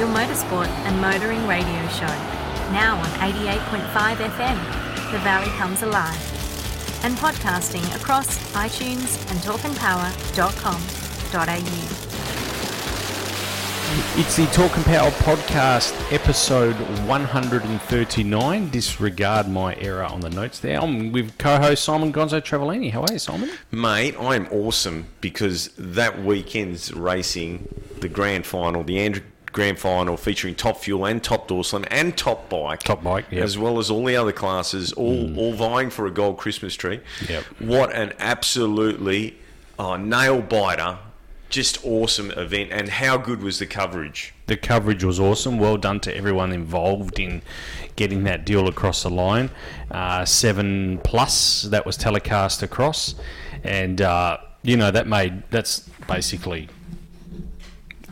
your motorsport and motoring radio show. Now on 88.5 FM, The Valley Comes Alive. And podcasting across iTunes and talkandpower.com.au. It's the Talk and Power podcast, episode 139. Disregard my error on the notes there. I'm with co-host Simon Gonzo Travellini. How are you, Simon? Mate, I'm awesome because that weekend's racing, the grand final, the ANDRA Grand Final featuring Top Fuel and Top Door Slam and Top Bike. Top Bike, yep. As well as all the other classes, all, all vying for a gold Christmas tree. Yep. What an absolutely uh, nail biter, just awesome event. And how good was the coverage? The coverage was awesome. Well done to everyone involved in getting that deal across the line. Uh, seven plus that was telecast across, and uh, you know that made that's basically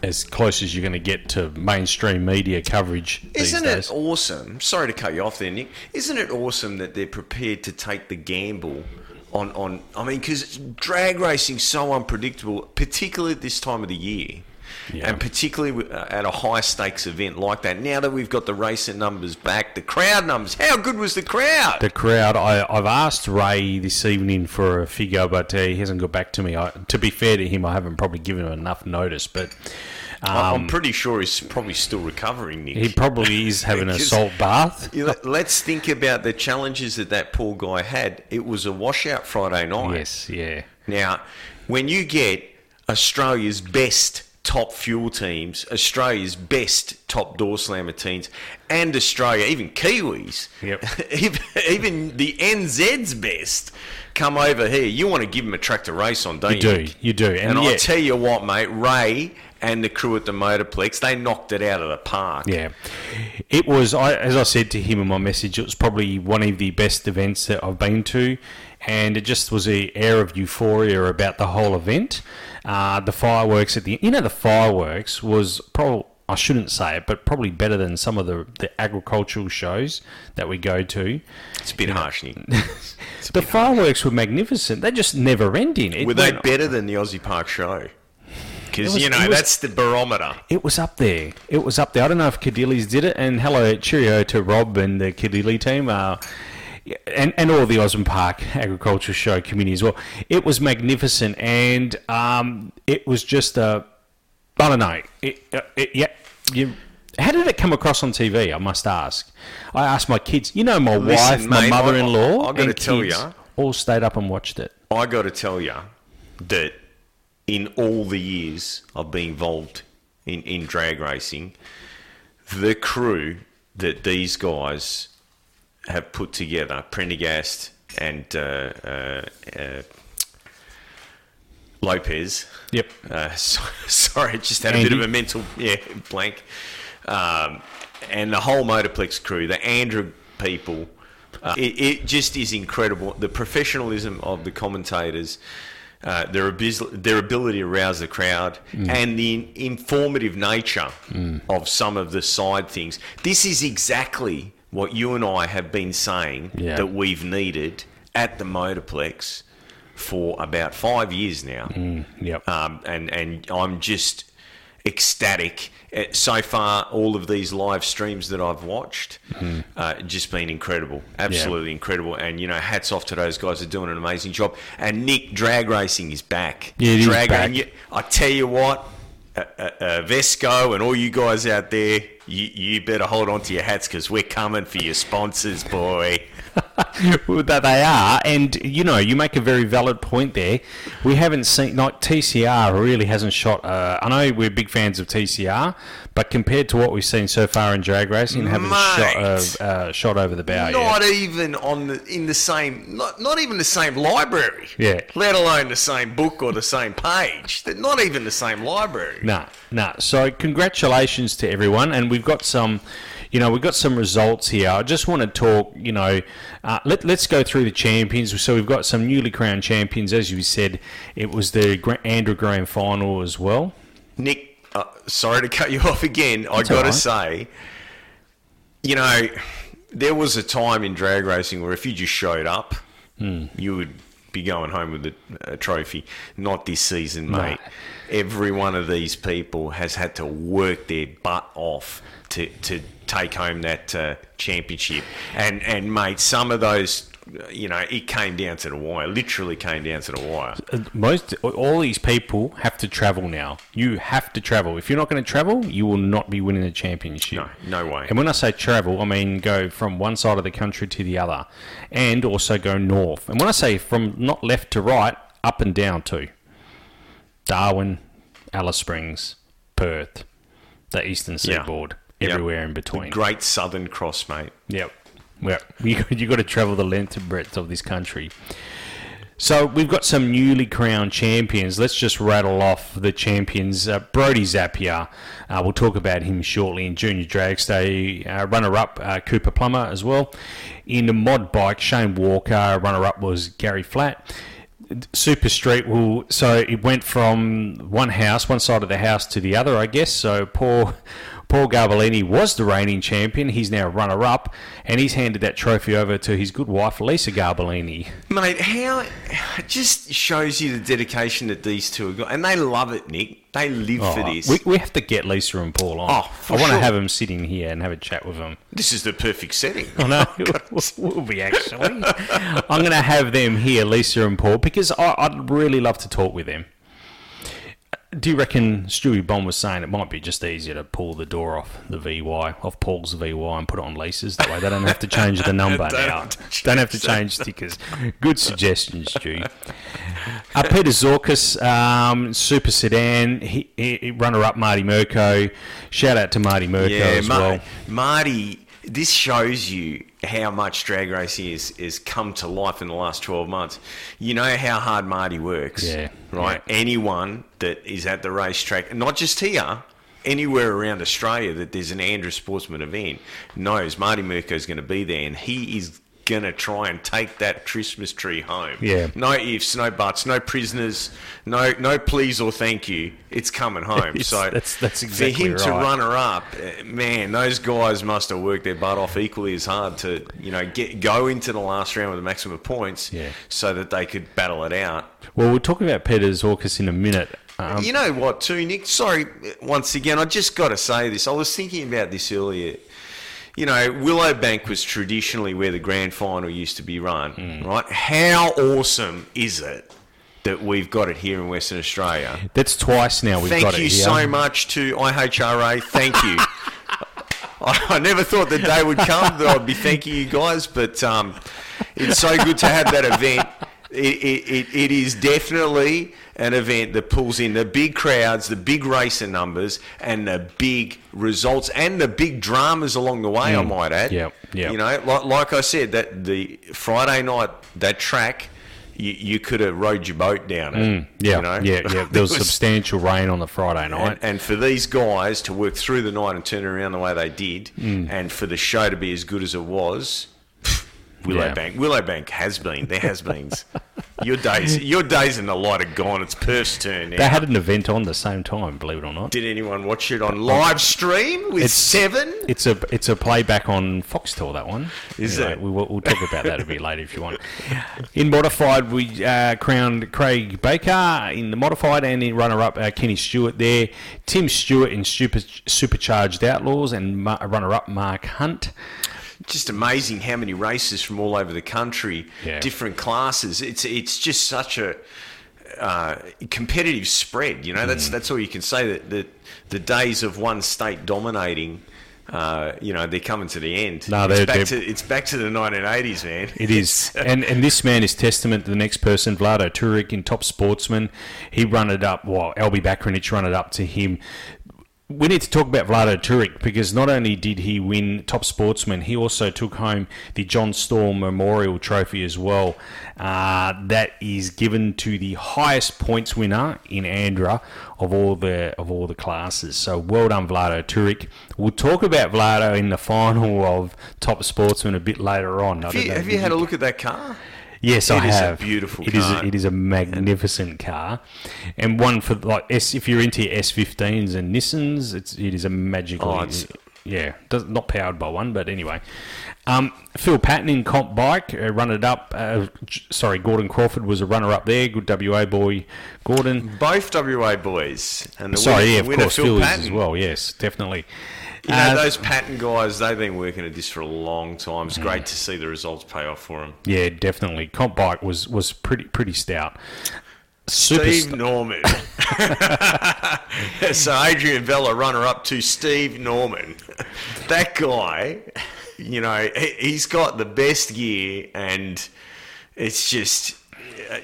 as close as you're going to get to mainstream media coverage. Isn't days. it awesome? Sorry to cut you off there, Nick. Isn't it awesome that they're prepared to take the gamble on, on I mean, because drag racing's so unpredictable, particularly at this time of the year. Yeah. And particularly uh, at a high stakes event like that. Now that we've got the racing numbers back, the crowd numbers, how good was the crowd? the crowd. I, I've asked Ray this evening for a figure, but uh, he hasn't got back to me. I, to be fair to him, I haven't probably given him enough notice, but I- I'm pretty sure he's probably still recovering, Nick. um, he probably is having a salt bath. Let's think about the challenges that that poor guy had. It was a washout Friday night. Yes, yeah. Now, when you get Australia's best top fuel teams, Australia's best top door slammer teams, and Australia, even Kiwis, Yep. even, the NZ's best, come over here, you want to give them a track to race on, don't You you? do, you do. And, And yeah. I'll tell you what, mate, Ray and the crew at the Motorplex, they knocked it out of the park. Yeah, it was. I, as I said to him in my message, it was probably one of the best events that I've been to, and it just was a air of euphoria about the whole event. Uh, the fireworks at the, you know, the fireworks was probably. I shouldn't say it, but probably better than some of the, the agricultural shows that we go to. It's a bit harsh. The fireworks were magnificent. They just never ending. It Were they better than the Aussie Park show? Because, you know, was- that's the barometer. It was up there. It was up there. I don't know if Cadilli's did it. And hello, cheerio to Rob and the Cadilli team. Uh, and, and all the Osmond Park Agriculture Show community as well. It was magnificent, and um, it was just a. I don't know. It, uh, it, yeah, you, how did it come across on TV? I must ask. I asked my kids. You know, my Listen, wife, my mate, I- mother-in-law, I- I gotta and tell kids ya. all stayed up and watched it. I got to tell you that in all the years I've been involved in, in drag racing, the crew that these guys have put together, Prendergast and uh, uh, uh, Lopez. Yep. Uh, so, sorry, just had a bit of a mental yeah blank. Um, and the whole Motorplex crew, the ANDRA people, uh, it, it just is incredible. The professionalism of the commentators, uh, their, abis- their ability to rouse the crowd, Mm. and the informative nature of some of the side things. This is exactly what you and I have been saying Yeah. that we've needed at the Motorplex for about five years now. Yep. Um, and, and I'm just ecstatic. Uh, So far, all of these live streams that I've watched, uh, just been incredible, absolutely incredible. And you know, hats off to those guys. They're doing an amazing job. And Nick, drag racing is back. Yeah, it is drag, back. And you, I tell you what, uh, uh, uh, Vesco and all you guys out there, you, you better hold on to your hats because we're coming for your sponsors, boy. That they are, and you know, you make a very valid point there. We haven't seen like TCR really hasn't shot. Uh, I know we're big fans of TCR, but compared to what we've seen so far in drag racing, haven't shot uh, uh, shot over the bow yet. not yet. even on the in the same not, not even the same library Yeah. let alone the same book or the same page They're not even the same library No, no. So congratulations to everyone, and we've got some. You know, we've got some results here. I just want to talk, you know, uh, let, let's go through the champions. So we've got some newly crowned champions. As you said, it was the ANDRA Grand final as well. nick uh, sorry to cut you off again i That's all gotta right. say you know there was a time in drag racing where if you just showed up Hmm. you would be going home with a, a trophy. Not this season, No. mate. Every one of these people has had to work their butt off to, to take home that uh, championship. And, and, mate, some of those, uh, you know, it came down to the wire. Literally came down to the wire. Uh, Most all these people have to travel now. You have to travel. If you're not going to travel, you will not be winning the championship. No, no way. And when I say travel, I mean go from one side of the country to the other, and also go north. And when I say from not left to right, up and down too. Darwin, Alice Springs, Perth, the eastern Yeah. seaboard, Yep. everywhere in between. Great Southern Cross, mate. Yep. Well, you you got to travel the length and breadth of this country. So we've got some newly crowned champions. Let's just rattle off the champions. Uh, Brody Zapier, uh, we'll talk about him shortly in Junior Dragster. Uh, runner-up uh, Cooper Plummer as well. In the mod bike, Shane Walker. Runner-up was Gary Flatt. Super Street will so it went from one house, one side of the house to the other, I guess. So Paul Paul Garbellini was the reigning champion. He's now runner up, and he's handed that trophy over to his good wife Lisa Garbellini. Mate, how it just shows you the dedication that these two have got, and they love it, Nick. They live for Oh, this. we, we have to get Lisa and Paul on. Oh, for I want sure. to have them sitting here and have a chat with them. this is the perfect setting. I know oh, will be actually. I'm going to have them here, Lisa and Paul, because I, I'd really love to talk with them. Do you reckon Stewie Bond was saying it might be just easier to pull the door off the VY, off Paul's VY, and put it on Lisa's? That way they don't have to change the number Don't now. have to Don't have to change stickers. Good suggestion, Stewie. Uh, Peter Zorkas, um, Super Sedan, he, he, runner up Marty Murko. Shout out to Marty Murko Yeah, as well. Marty. This shows you how much drag racing has, has come to life in the last 12 months. You know how hard Marty works, Yeah, right? Anyone that is at the racetrack, not just here, anywhere around Australia that there's an ANDRA Sportsman event, knows Marty Murko is going to be there and he is going to try and take that Christmas tree home. Yeah. No ifs, no buts, no prisoners, no no please or thank you. It's coming home. It's- so that's- that's for exactly him to right. run her up, man, those guys must have worked their butt off equally as hard to, you know, get go into the last round with the maximum of points, Yeah. so that they could battle it out. Well, we'll talk about Peter Zorkas in a minute. Um, you know what, too, Nick? Sorry, once again, I just got to say this. I was thinking about this earlier. You know, Willowbank was traditionally where the grand final used to be run, Hmm. right? How awesome is it that we've got it here in Western Australia? That's twice now we've Thank got it here. Thank you so much to IHRA. Thank you. I, I never thought the day would come that I'd be thanking you guys, but um, it's so good to have that event. It, it, it, it is definitely an event that pulls in the big crowds, the big racer numbers, and the big results and the big dramas along the way. I might add. Mm. Yep, yep. You know, like, like I said, that the Friday night that track, you, you could have rowed your boat down it. Mm, Yeah, you know? yeah, yeah. There was substantial rain on the Friday night. and, and for these guys to work through the night and turn around the way they did, Mm. and for the show to be as good as it was, Yeah. Willowbank, Willowbank has been. There has been. your days, your days in the light are gone. It's Perth's turn now. they had an event on the same time, believe it or not. Did anyone watch it on live stream with It's- seven? It's a it's a playback on Foxtel. That one Is Anyway, it? We, will we'll talk about that a bit later if you want. In modified, we uh, crowned Craig Baker in the modified, and in runner-up uh, Kenny Stewart there. Tim Stewart in super, supercharged outlaws, and runner-up Mark Hunt. Just amazing how many races from all over the country, Yeah. different classes. It's it's just such a uh, competitive spread. You know, Mm. that's that's all you can say. That that the days of one state dominating. Uh, you know they're coming to the end. No, it's they're- back they're- to it's back to the 1980s, man. It is, and and this man is testament to the next person, Vlado Turek in Top Sportsman. He run it up. Well, Albie Bakranich run it up to him. We need to talk about Vlado Turek because not only did he win Top Sportsman, he also took home the John Storm Memorial Trophy as well. Uh, that is given to the highest points winner in Andra of all the of all the classes. So well done, Vlado Turek. We'll talk about Vlado in the final of Top Sportsman a bit later on. Have you, have you had a look at that car? Yes, It I is a have. beautiful It is. car. It is a magnificent car, and one for like S. If you're into S15s and Nissans, it's it is a magical. Oh, it's- yeah, does, not powered by one, but anyway. Um, Phil Patton in comp bike, uh, run it up. Uh, sorry, Gordon Crawford was a runner up there. Good WA boy, Gordon. Both WA boys. And the Sorry, winner, yeah, of winner course, Phil, Phil is as well. Yes, definitely. You know, Uh, those Patton guys, they've been working at this for a long time. It's great to see the results pay off for them. Yeah, definitely. Comp bike was was pretty pretty stout. Super Steve st- Norman. so Adrian Vella, runner up to Steve Norman. That guy, you know, he- he's got the best gear, and it's just,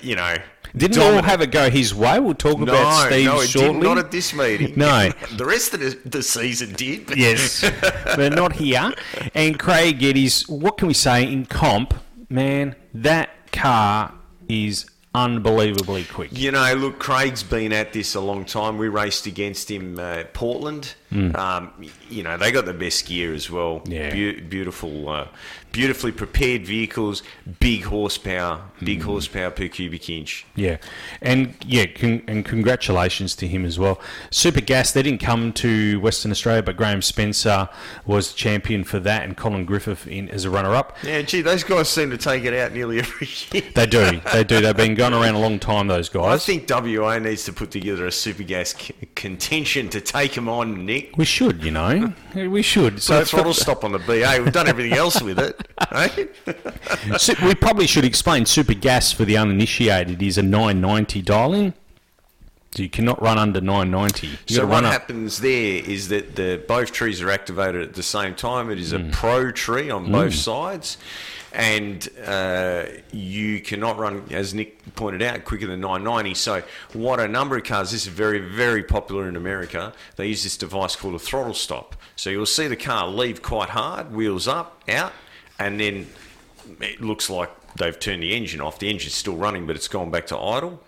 you know. Didn't all have a go his way? We'll talk no, about Steve no, shortly. not at this meeting. No. the rest of the, the season did. but- Yes, but not here. And Craig Geddes, what can we say in comp? Man, that car is unbelievably quick. You know, look, Craig's been at this a long time. We raced against him uh, Portland. Um, you know, they got the best gear as well. Yeah. Beau- beautiful, uh, beautifully prepared vehicles, big horsepower, big mm. horsepower per cubic inch. Yeah, and yeah, con- and congratulations to him as well. Super Gas, they didn't come to Western Australia, but Graham Spencer was the champion for that, and Colin Griffith in as a runner-up. Yeah, gee, those guys seem to take it out nearly every year. They do, they do. They've been going around a long time. Those guys. I think WA needs to put together a super gas c- contention to take them on, Nick. we should, you know, we should. So So throttle stop on the BA. We've done everything else with it. Eh? Su- we probably should explain Super Gas for the uninitiated is a 990 dialing. So you cannot run under 990. You So what happens there is that the both trees are activated at the same time. It is Mm. a pro tree on both sides, and uh, you cannot run, as Nick pointed out, quicker than 990. So what a number of cars. This is very very popular in America. They use this device called a throttle stop. So you'll see the car leave quite hard, wheels up, out, and then it looks like they've turned the engine off. The engine's still running, but it's gone back to idle.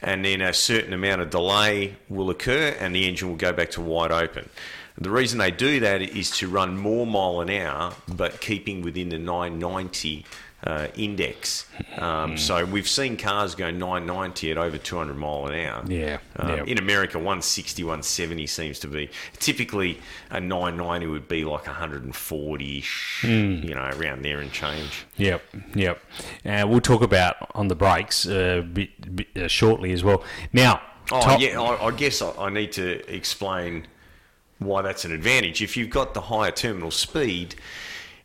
And then a certain amount of delay will occur, and the engine will go back to wide open. The reason they do that is to run more mile an hour, but keeping within the 990 uh, index. Um, so we've seen cars go 990 at over 200 mile an hour. Yeah, Um, yeah. In America, 160, 170 seems to be. Typically, a 990 would be like 140 ish, Hmm. you know, around there and change. Yep, yep. Uh, we'll talk about on the brakes uh, bit, bit, uh, shortly as well. Now, Oh, top- yeah, I, I guess I, I need to explain why that's an advantage. If you've got the higher terminal speed,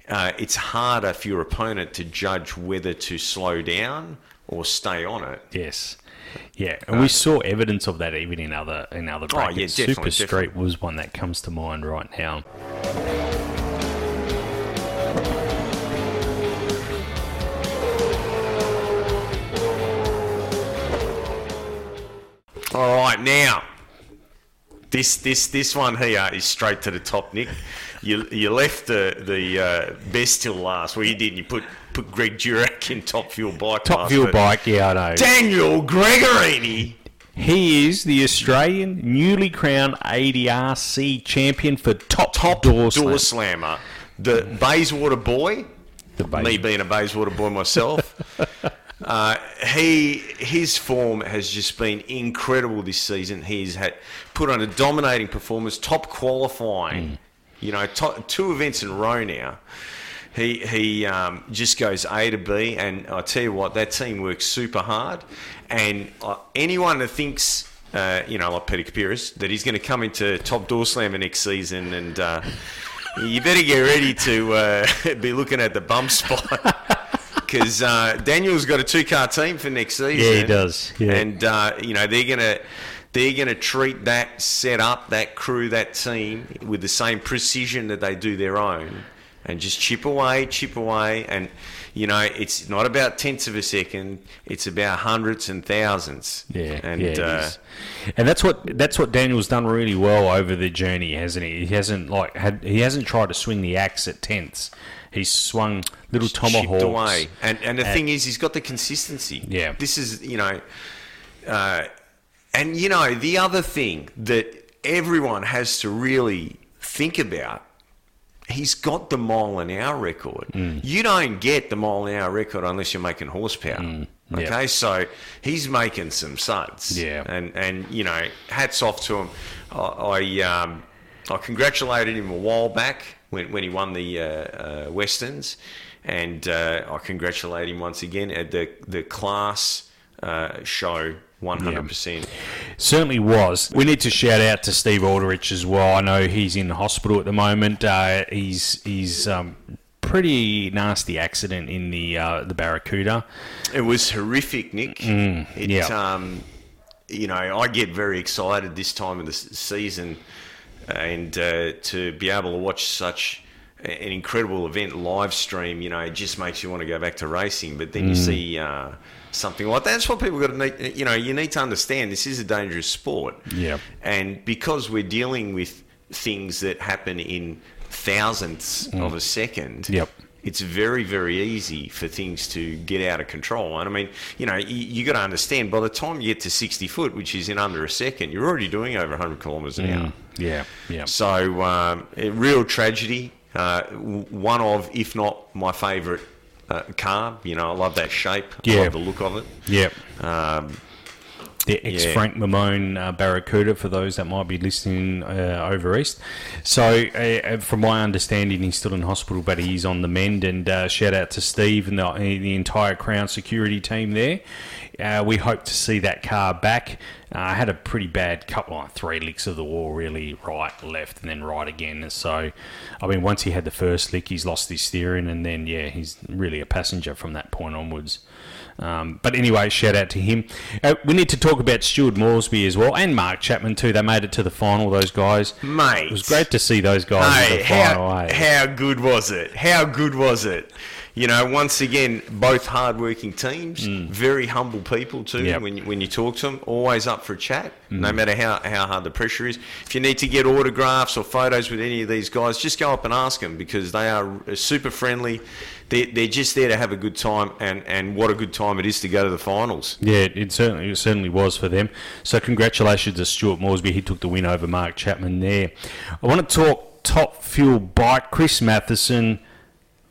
uh, it's harder for your opponent to judge whether to slow down or stay on it. Yes. Yeah, and we saw evidence of that even in other in other Uh, Oh, yeah, definitely, Super Street was one that comes to mind right now. All right, now this this this one here is straight to the top, Nick. You you left the the uh, best till last. Well, you did. You put put Greg Durack in top fuel bike. Top fuel bike, yeah, I know. Daniel Gregorini. He is the Australian newly crowned ADRC champion for top, top door, door, slam. slammer. The Bayswater boy, The Bays- me being a Bayswater boy myself, uh, he his form has just been incredible this season. He's had put on a dominating performance, top qualifying. You know, to, two events in a row now. He he um, just goes A to B, and I tell you what, that team works super hard. And uh, anyone that thinks, uh, you know, like Peter Kapiris, that he's going to come into top door slammer next season, and uh, you better get ready to uh, be looking at the bump spot. Because uh, Daniel's got a two-car team for next season. Yeah, he does, yeah. And uh, you know they're gonna they're gonna treat that setup, that crew, that team with the same precision that they do their own, and just chip away, chip away, and you know it's not about tenths of a second; it's about hundreds and thousands. Yeah, and yeah, uh, and that's what that's what Daniel's done really well over the journey, hasn't he? He hasn't like had he hasn't tried to swing the axe at tenths. He's swung little tomahawks. away. And and the thing is, he's got the consistency. Yeah. This is you know, uh, and you know the other thing that everyone has to really think about. He's got the mile an hour record. Mm. You don't get the mile an hour record unless you're making horsepower. Mm. yeah. Okay, so he's making some suds. Yeah. and and you know, hats off to him. I, I um, I congratulated him a while back when, when he won the uh, uh, Westerns, and uh, I congratulate him once again at the the class uh, show. One hundred percent. Certainly was. We need to shout out to Steve Alderich as well. I know he's in the hospital at the moment. Uh, he's he's um, pretty nasty accident in the uh, the Barracuda. It was horrific, Nick. Mm, it, yeah. um, you know, I get very excited this time of the season, and uh, to be able to watch such an incredible event live stream, you know, it just makes you want to go back to racing. But then you Mm. see uh, something like that. That's what people got to need. You know, you need to understand this is a dangerous sport. Yeah. And because we're dealing with things that happen in thousandths of a second, Mm. Yep. it's very, very easy for things to get out of control. And I mean, you know, you, you got to understand by the time you get to 60 foot, which is in under a second, you're already doing over 100 kilometres an hour. Yeah, yeah. So, um, a real tragedy. Uh, one of, if not my favourite uh, car. You know, I love that shape. I Yeah. love the look of it. Yeah. Um, the ex Yeah. Frank Mamone uh, Barracuda for those that might be listening uh, over east. So, uh, from my understanding, he's still in hospital, but he's on the mend. And uh, shout out to Steve and the, the entire Crown security team there. Uh, we hope to see that car back. Uh, I had a pretty bad couple, like three licks of the wall, really right, left, and then right again. So, I mean, once he had the first lick, he's lost his steering, and then yeah, he's really a passenger from that point onwards. Um, but anyway, shout out to him. Uh, we need to talk about Stuart Moresby as well, and Mark Chapman too. They made it to the final. Those guys, Mate. it was great to see those guys Hey, the final. eh? how good was it? How good was it? You know, once again, both hard-working teams, very humble people too. Mm. Yep. Mm. When you, when you talk to them, always up for a chat, no matter how, how hard the pressure is. If you need to get autographs or photos with any of these guys, just go up and ask them because they are super friendly. They're, they're just there to have a good time, and, and what a good time it is to go to the finals. Yeah, it, it certainly it certainly was for them. So congratulations to Stuart Moresby. He took the win over Mark Chapman there. I want to talk top fuel bike. Chris Matheson,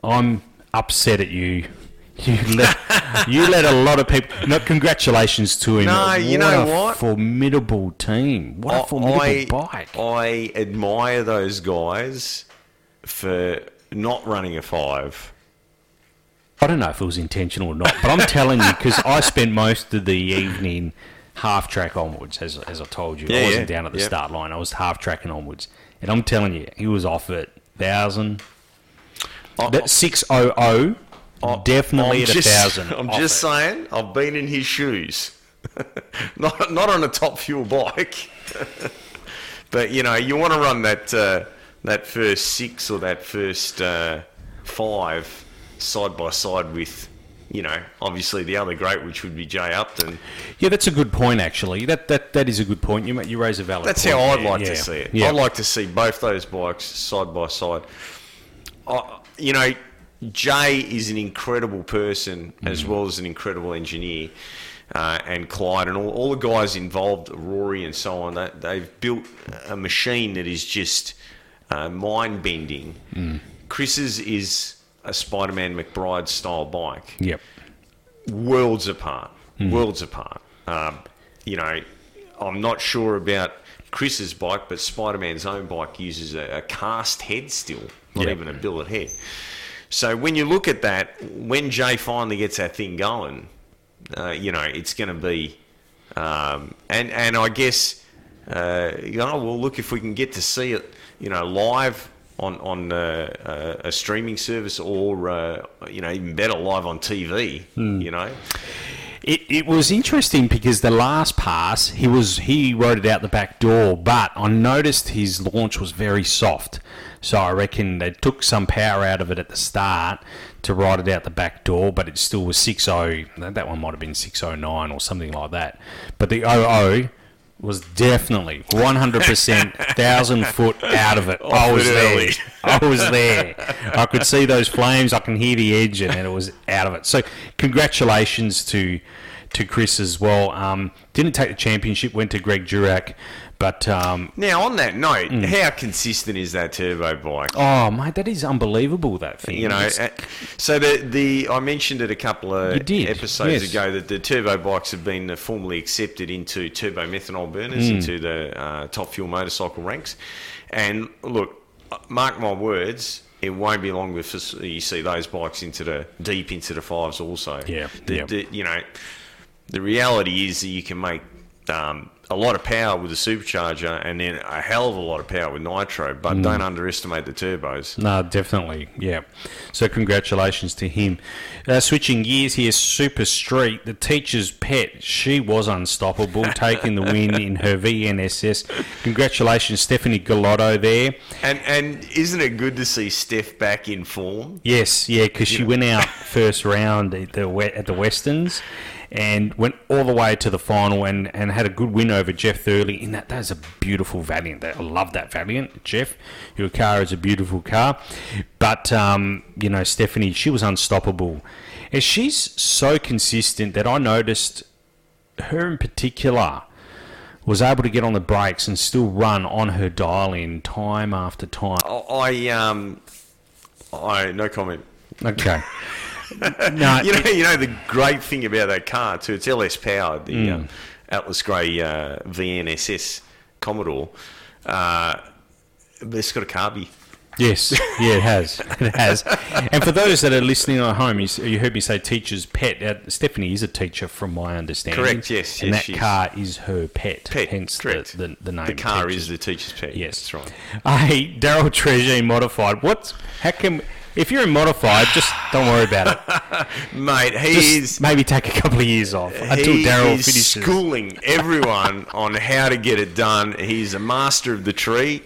I'm upset at you. You let, you let a lot of people. No, congratulations to him. No, what you know what? Formidable team. What I, a formidable I, bike. I admire those guys for not running a five. I don't know if it was intentional or not, but I'm telling you because I spent most of the evening half track onwards, as, as I told you. Yeah, I wasn't yeah. down at the yep. start line, I was half tracking onwards. And I'm telling you, he was off at 1,000, that six oh oh, definitely I'm at a just- thousand. I'm just it. saying, I've been in his shoes. not, not on a top fuel bike. but, you know, you want to run that, uh, that first six or that first uh, five side by side with, you know, obviously the other great, which would be Jay Upton. Yeah, that's a good point. Actually, that that that is a good point. You you raise a valid. That's point how I'd like Yeah. to see it. Yeah. I'd like to see both those bikes side by side. I you know, Jay is an incredible person Mm. as well as an incredible engineer. Uh, and Clyde and all, all the guys involved, Rory and so on, they, they've built a machine that is just uh, mind bending. Mm. Chris's is a Spider Man McBride style bike Yep. worlds apart. Worlds apart. Um, you know, I'm not sure about Chris's bike, but Spider Man's own bike uses a, a cast head still, not Yeah. even a billet head. So when you look at that, when Jay finally gets that thing going, uh, you know, it's going to be. Um, and, and I guess, uh, you know, well, look, if we can get to see it, you know, live on, on uh, uh, a streaming service or, uh, you know, even better, live on TV, you know. It, it was interesting because the last pass he was he rode it out the back door, but I noticed his launch was very soft. So I reckon they took some power out of it at the start to ride it out the back door, but it still was 6.0. That one might have been 6.09 or something like that. But the 00 was definitely 100% thousand foot out of it. I was it there. I was there. I could see those flames. I can hear the engine, and it was out of it. So, congratulations to to Chris as well. Um, didn't take the championship, went to Greg Durack, but um, Now, on that note, Mm. how consistent is that turbo bike? oh mate, that is unbelievable. That thing, You know, It's- uh, so the the I mentioned it a couple of episodes yes. ago that the turbo bikes have been formally accepted into turbo methanol burners Mm. into the uh, top fuel motorcycle ranks. And look, mark my words, it won't be long before you see those bikes into the deep into the fives also. Yeah, The- yeah. the- you know, the reality is that you can make um, a lot of power with a supercharger and then a hell of a lot of power with nitro, but Mm. don't underestimate the turbos. No, definitely, yeah. So congratulations to him. Uh, switching gears here, Super Street, the teacher's pet. She was unstoppable, taking the win in her VNSS. Congratulations, Stephanie Galotto there. And and isn't it good to see Steph back in form? Yes, yeah, because she went out first round at the at the Westerns, and went all the way to the final and, and had a good win over Jeff Thurley. In that, that's a beautiful Valiant. I love that Valiant, Jeff. Your car is a beautiful car, but um, you know Stephanie, she was unstoppable, and she's so consistent that I noticed her in particular was able to get on the brakes and still run on her dial in time after time. I um, I no comment. Okay. no, You know, you know the great thing about that car too. It's LS powered, the Mm. um, Atlas Grey uh, VNSS Commodore. Uh, it's got a carby. Yes, yeah, it has. It has. And for those that are listening at home, you, you heard me say teacher's pet. Uh, Stephanie is a teacher, from my understanding. Correct, yes, And yes, that she is. car is her pet. Pet, hence correct. The, the, the name. The car teacher's is the teacher's pet. Yes, that's right. Hey, Daryl Treasure modified. What's how can if you're in modified, just don't worry about it. Mate, He's maybe take a couple of years off until Daryl finishes. schooling everyone on how to get it done. He's a master of the tree.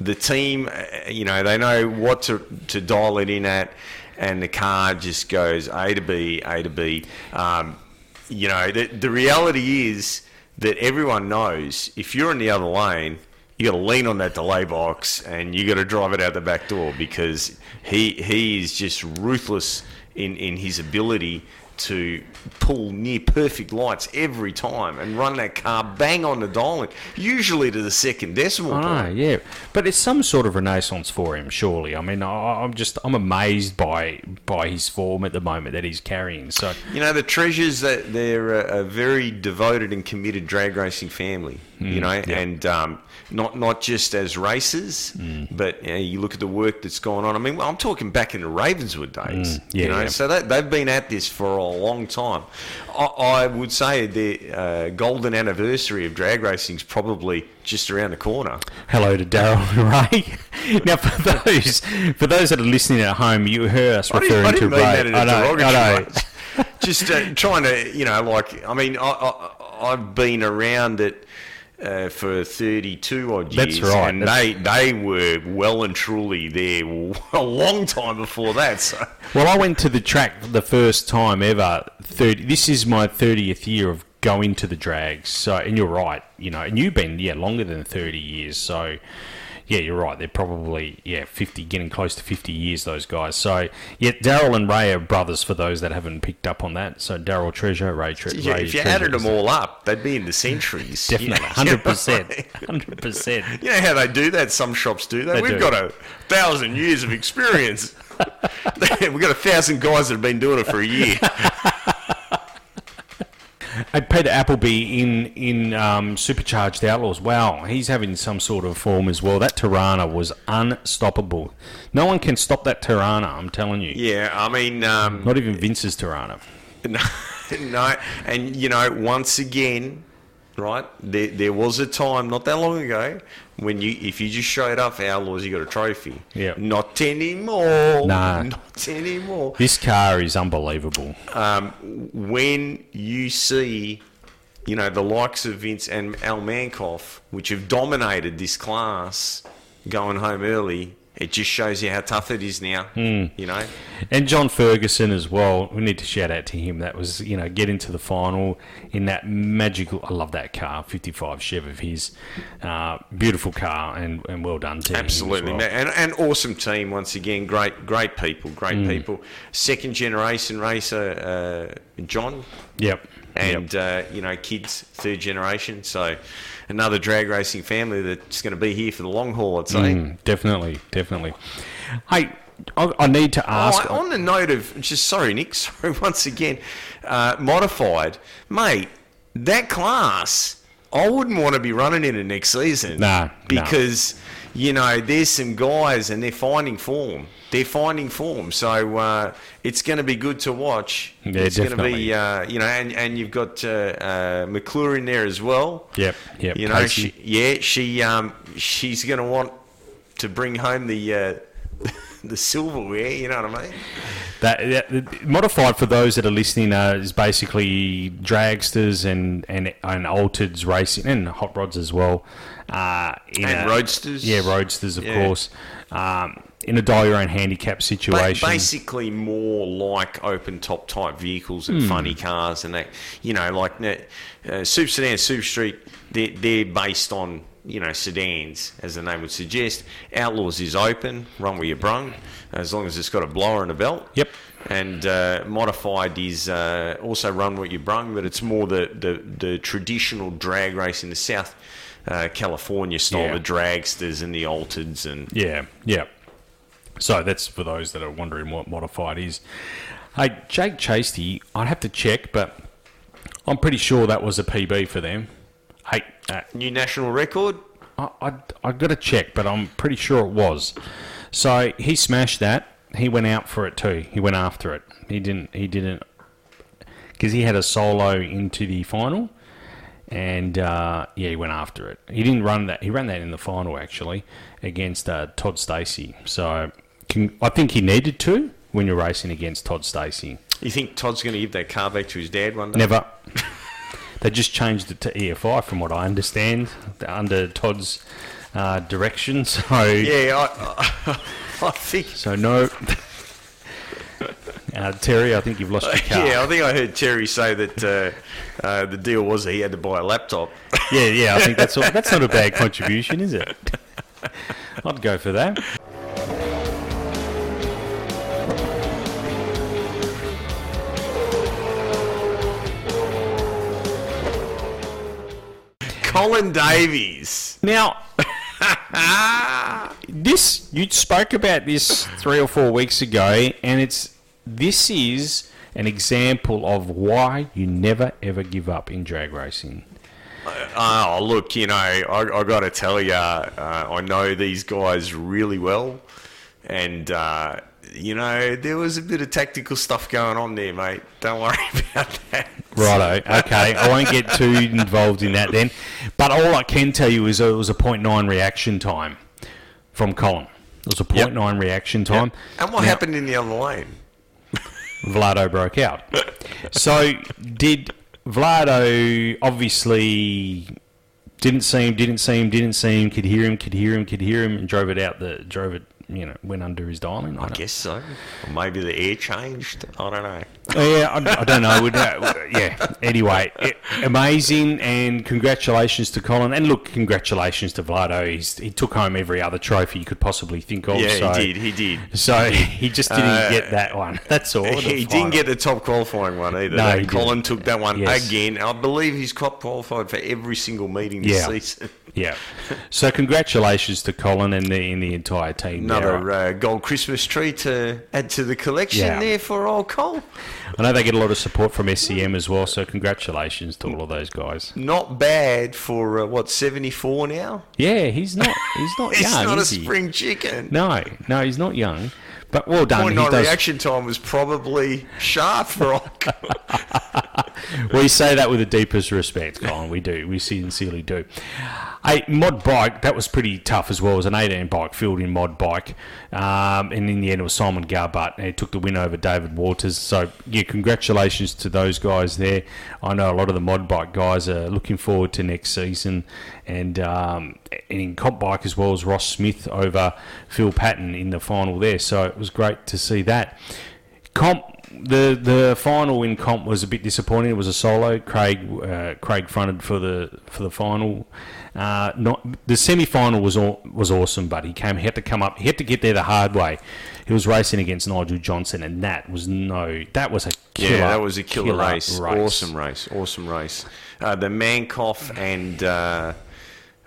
The team, uh, you know, they know what to, to dial it in at, and the car just goes A to B, A to B. Um, you know, the, the reality is that everyone knows if you're in the other lane, you got to lean on that delay box and you got to drive it out the back door because he he is just ruthless in, in his ability to pull near perfect lights every time and run that car bang on the dial, usually to the second decimal point. yeah, but it's some sort of renaissance for him, surely. I mean, I'm just I'm amazed by by his form at the moment that he's carrying. So You know, the treasures that they're a, a very devoted and committed drag racing family. you know, yeah. and um, not not just as racers, but you, know, you look at the work that's gone on. I mean, well, I'm talking back in the Ravenswood days. yeah, you know, yeah. so that, they've been at this for a long time. I, I would say the uh, golden anniversary of drag racing is probably just around the corner. hello to Daryl and Ray. now, for those for those that are listening at home, you heard us I didn't, referring I didn't to Ray. that in a I know, I know. Just uh, trying to, you know, like, I mean, I, I, I've been around it uh, for 32 odd years. That's right, And that's- they, they were well and truly there a long time before that. So, Well, I went to the track the first time ever. 30, this is my 30th year of going to the drags. So, and you're right, you know, and you've been yeah longer than 30 years. So, yeah, you're right. They're probably yeah 50, getting close to 50 years. Those guys. So, yeah, Daryl and Ray are brothers. For those that haven't picked up on that, so Daryl Treasure, Ray, Treasure. yeah, Ray if you Treasure added them all up, they'd be in the centuries. definitely hundred percent, hundred percent. You know how they do that? Some shops do that. They We've do. got a thousand years of experience. We've got a thousand guys that have been doing it for a year. Hey, Peter Appleby in in um, Supercharged Outlaws. Wow, he's having some sort of form as well. That Torana was unstoppable. No one can stop that Torana. I'm telling you. Yeah, I mean, um, Not even Vince's Torana. No, no, and you know, once again, right? There, there was a time not that long ago when you, if you just showed up for Outlaws, you got a trophy. Yeah. Not anymore. Nah. Not anymore. This car is unbelievable. Um, when you see, you know, the likes of Vince and Al Mankoff, which have dominated this class, going home early. It just shows you how tough it is now. Hmm. You know, And John Ferguson as well. We need to shout out to him. That was, you know, get into the final in that magical. I love that car, 55 Chev of his. Uh, beautiful car and, and well done to Absolutely, well. and and awesome team once again. Great, great people, great Mm. people. Second generation racer, uh, John. Yep. and uh, you know, kids third generation. So another drag racing family that's going to be here for the long haul. I'd say. Mm, definitely, definitely. Hey, I, I need to ask. Oh, on the note of just sorry, Nick. Sorry once again. Uh, modified, mate. That class, I wouldn't want to be running in it next season. Nah, nah. You know there's some guys and they're finding form. They're finding form, so uh, it's going to be good to watch. Yeah, it's going to definitely. be, uh, you know, and, and you've got uh, uh, McClure in there as well. Yep, yep, You know, Casey. she, yeah, she um, she's going to want to bring home the uh, the silverware. You know what I mean? That, that modified for those that are listening uh, is basically dragsters and and and altereds racing and hot rods as well. Uh, in And a- roadsters. yeah, roadsters of Yeah. course. Um, in a die your own handicap situation. basically more like open top type vehicles and funny cars and that you know like uh, Super Sedan, Super Street. They're, they're based on you know sedans, as the name would suggest. Outlaws is open, run where you brung, as long as it's got a blower and a belt. Yep. And uh, modified is uh, also run what you brung, but it's more the, the, the traditional drag race in the South uh, California style, Yeah. the dragsters and the altereds and Yeah, yeah. So that's for those that are wondering what modified is. Hey, Jake Chasty, I'd have to check, but I'm pretty sure that was a PB for them. Hey, uh, new national record. I, I, I got to check, but I'm pretty sure it was. So he smashed that. He went out for it too. He went after it. He didn't. He didn't because he had a solo into the final, and uh, yeah, he went after it. He didn't run that. He ran that in the final actually against uh, Todd Stacey. So can, I think he needed to when you're racing against Todd Stacey. You think Todd's going to give that car back to his dad one day? Never. they just changed it to EFI, from what I understand, under Todd's uh, direction. So Yeah, I, I think. So no. Uh, Terry, I think you've lost your car. Yeah, I think I heard Terry say that uh, uh, the deal was that he had to buy a laptop. yeah, yeah. I think that's all, that's not a bad contribution, is it? I'd go for that. Colin Davies. Now, this you spoke about this three or four weeks ago, and it's this is an example of why you never ever give up in drag racing. Oh, look, you know, I, I got to tell you, uh, I know these guys really well. And, uh, you know, there was a bit of tactical stuff going on there, mate. Don't worry about that. Righto. Okay, I won't get too involved in that then. But all I can tell you is it was a 0.9 reaction time from Colin. It was a 0.9 reaction time. And what Now- happened in the other lane? Vlado broke out. so did Vlado obviously didn't see him, didn't see him, didn't see him, could hear him, could hear him, could hear him, and drove it out the drove it. You know, went under his dialing. I guess so. Or maybe the air changed. I don't know. Oh, yeah, I, I don't know. Would, uh, yeah. Anyway, it, amazing and congratulations to Colin. And look, congratulations to Vlado. He's, he took home every other trophy you could possibly think of. Yeah, so, he did. He did. So he just didn't Uh, get that one. That's all. He final. didn't get the top qualifying one either. No, Colin didn't. took that one Yes. again. I believe he's top qualified for every single meeting this Yeah. season. Yeah. So congratulations to Colin and the and the entire team. there. Another uh, gold Christmas tree to add to the collection Yeah. there for old Cole. I know they get a lot of support from SCM as well. So congratulations to all of those guys. Not bad for uh, what seventy four now. Yeah, he's not. He's not He's young. not a he? spring chicken. No, no, he's not young. But well done. Point does- reaction time was probably sharp for old We say that with the deepest respect, Colin. We do. We sincerely do. A mod bike that was pretty tough as well. It was an 18 bike field in mod bike, um, and in the end it was Simon Garbutt. And he took the win over David Waters. So yeah, congratulations to those guys there. I know a lot of the mod bike guys are looking forward to next season, and um, and in comp bike as well as Ross Smith over Phil Patton in the final there. So it was great to see that. Comp the the final in comp was a bit disappointing. It was a solo. Craig uh, Craig fronted for the for the final. Uh, not the semi final was aw- was awesome, but he came. He had to come up. He had to get there the hard way. He was racing against Nigel Johnson, and that was no. That was a killer, yeah, that was a killer, race. Awesome race. Awesome race. Uh, the Mankoff and uh,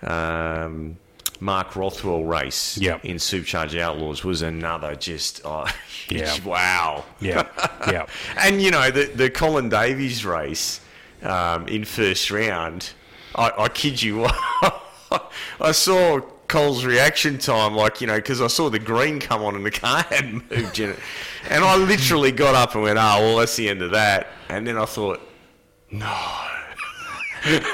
um, Mark Rothwell race Yep. in Supercharged Outlaws was another just oh, Yeah. wow. Yeah, yeah. And you know the the Colin Davies race um, in first round. I, I kid you, I saw Cole's reaction time, like you know, because I saw the green come on and the car hadn't moved in it, and I literally got up and went, "Oh, well, that's the end of that." And then I thought, no, and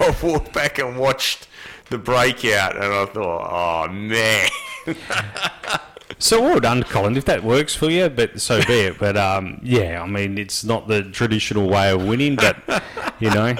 I walked back and watched the breakout, and I thought, oh man. So well done, Colin. If that works for you, but so be it. But um, yeah, I mean, it's not the traditional way of winning, but you know,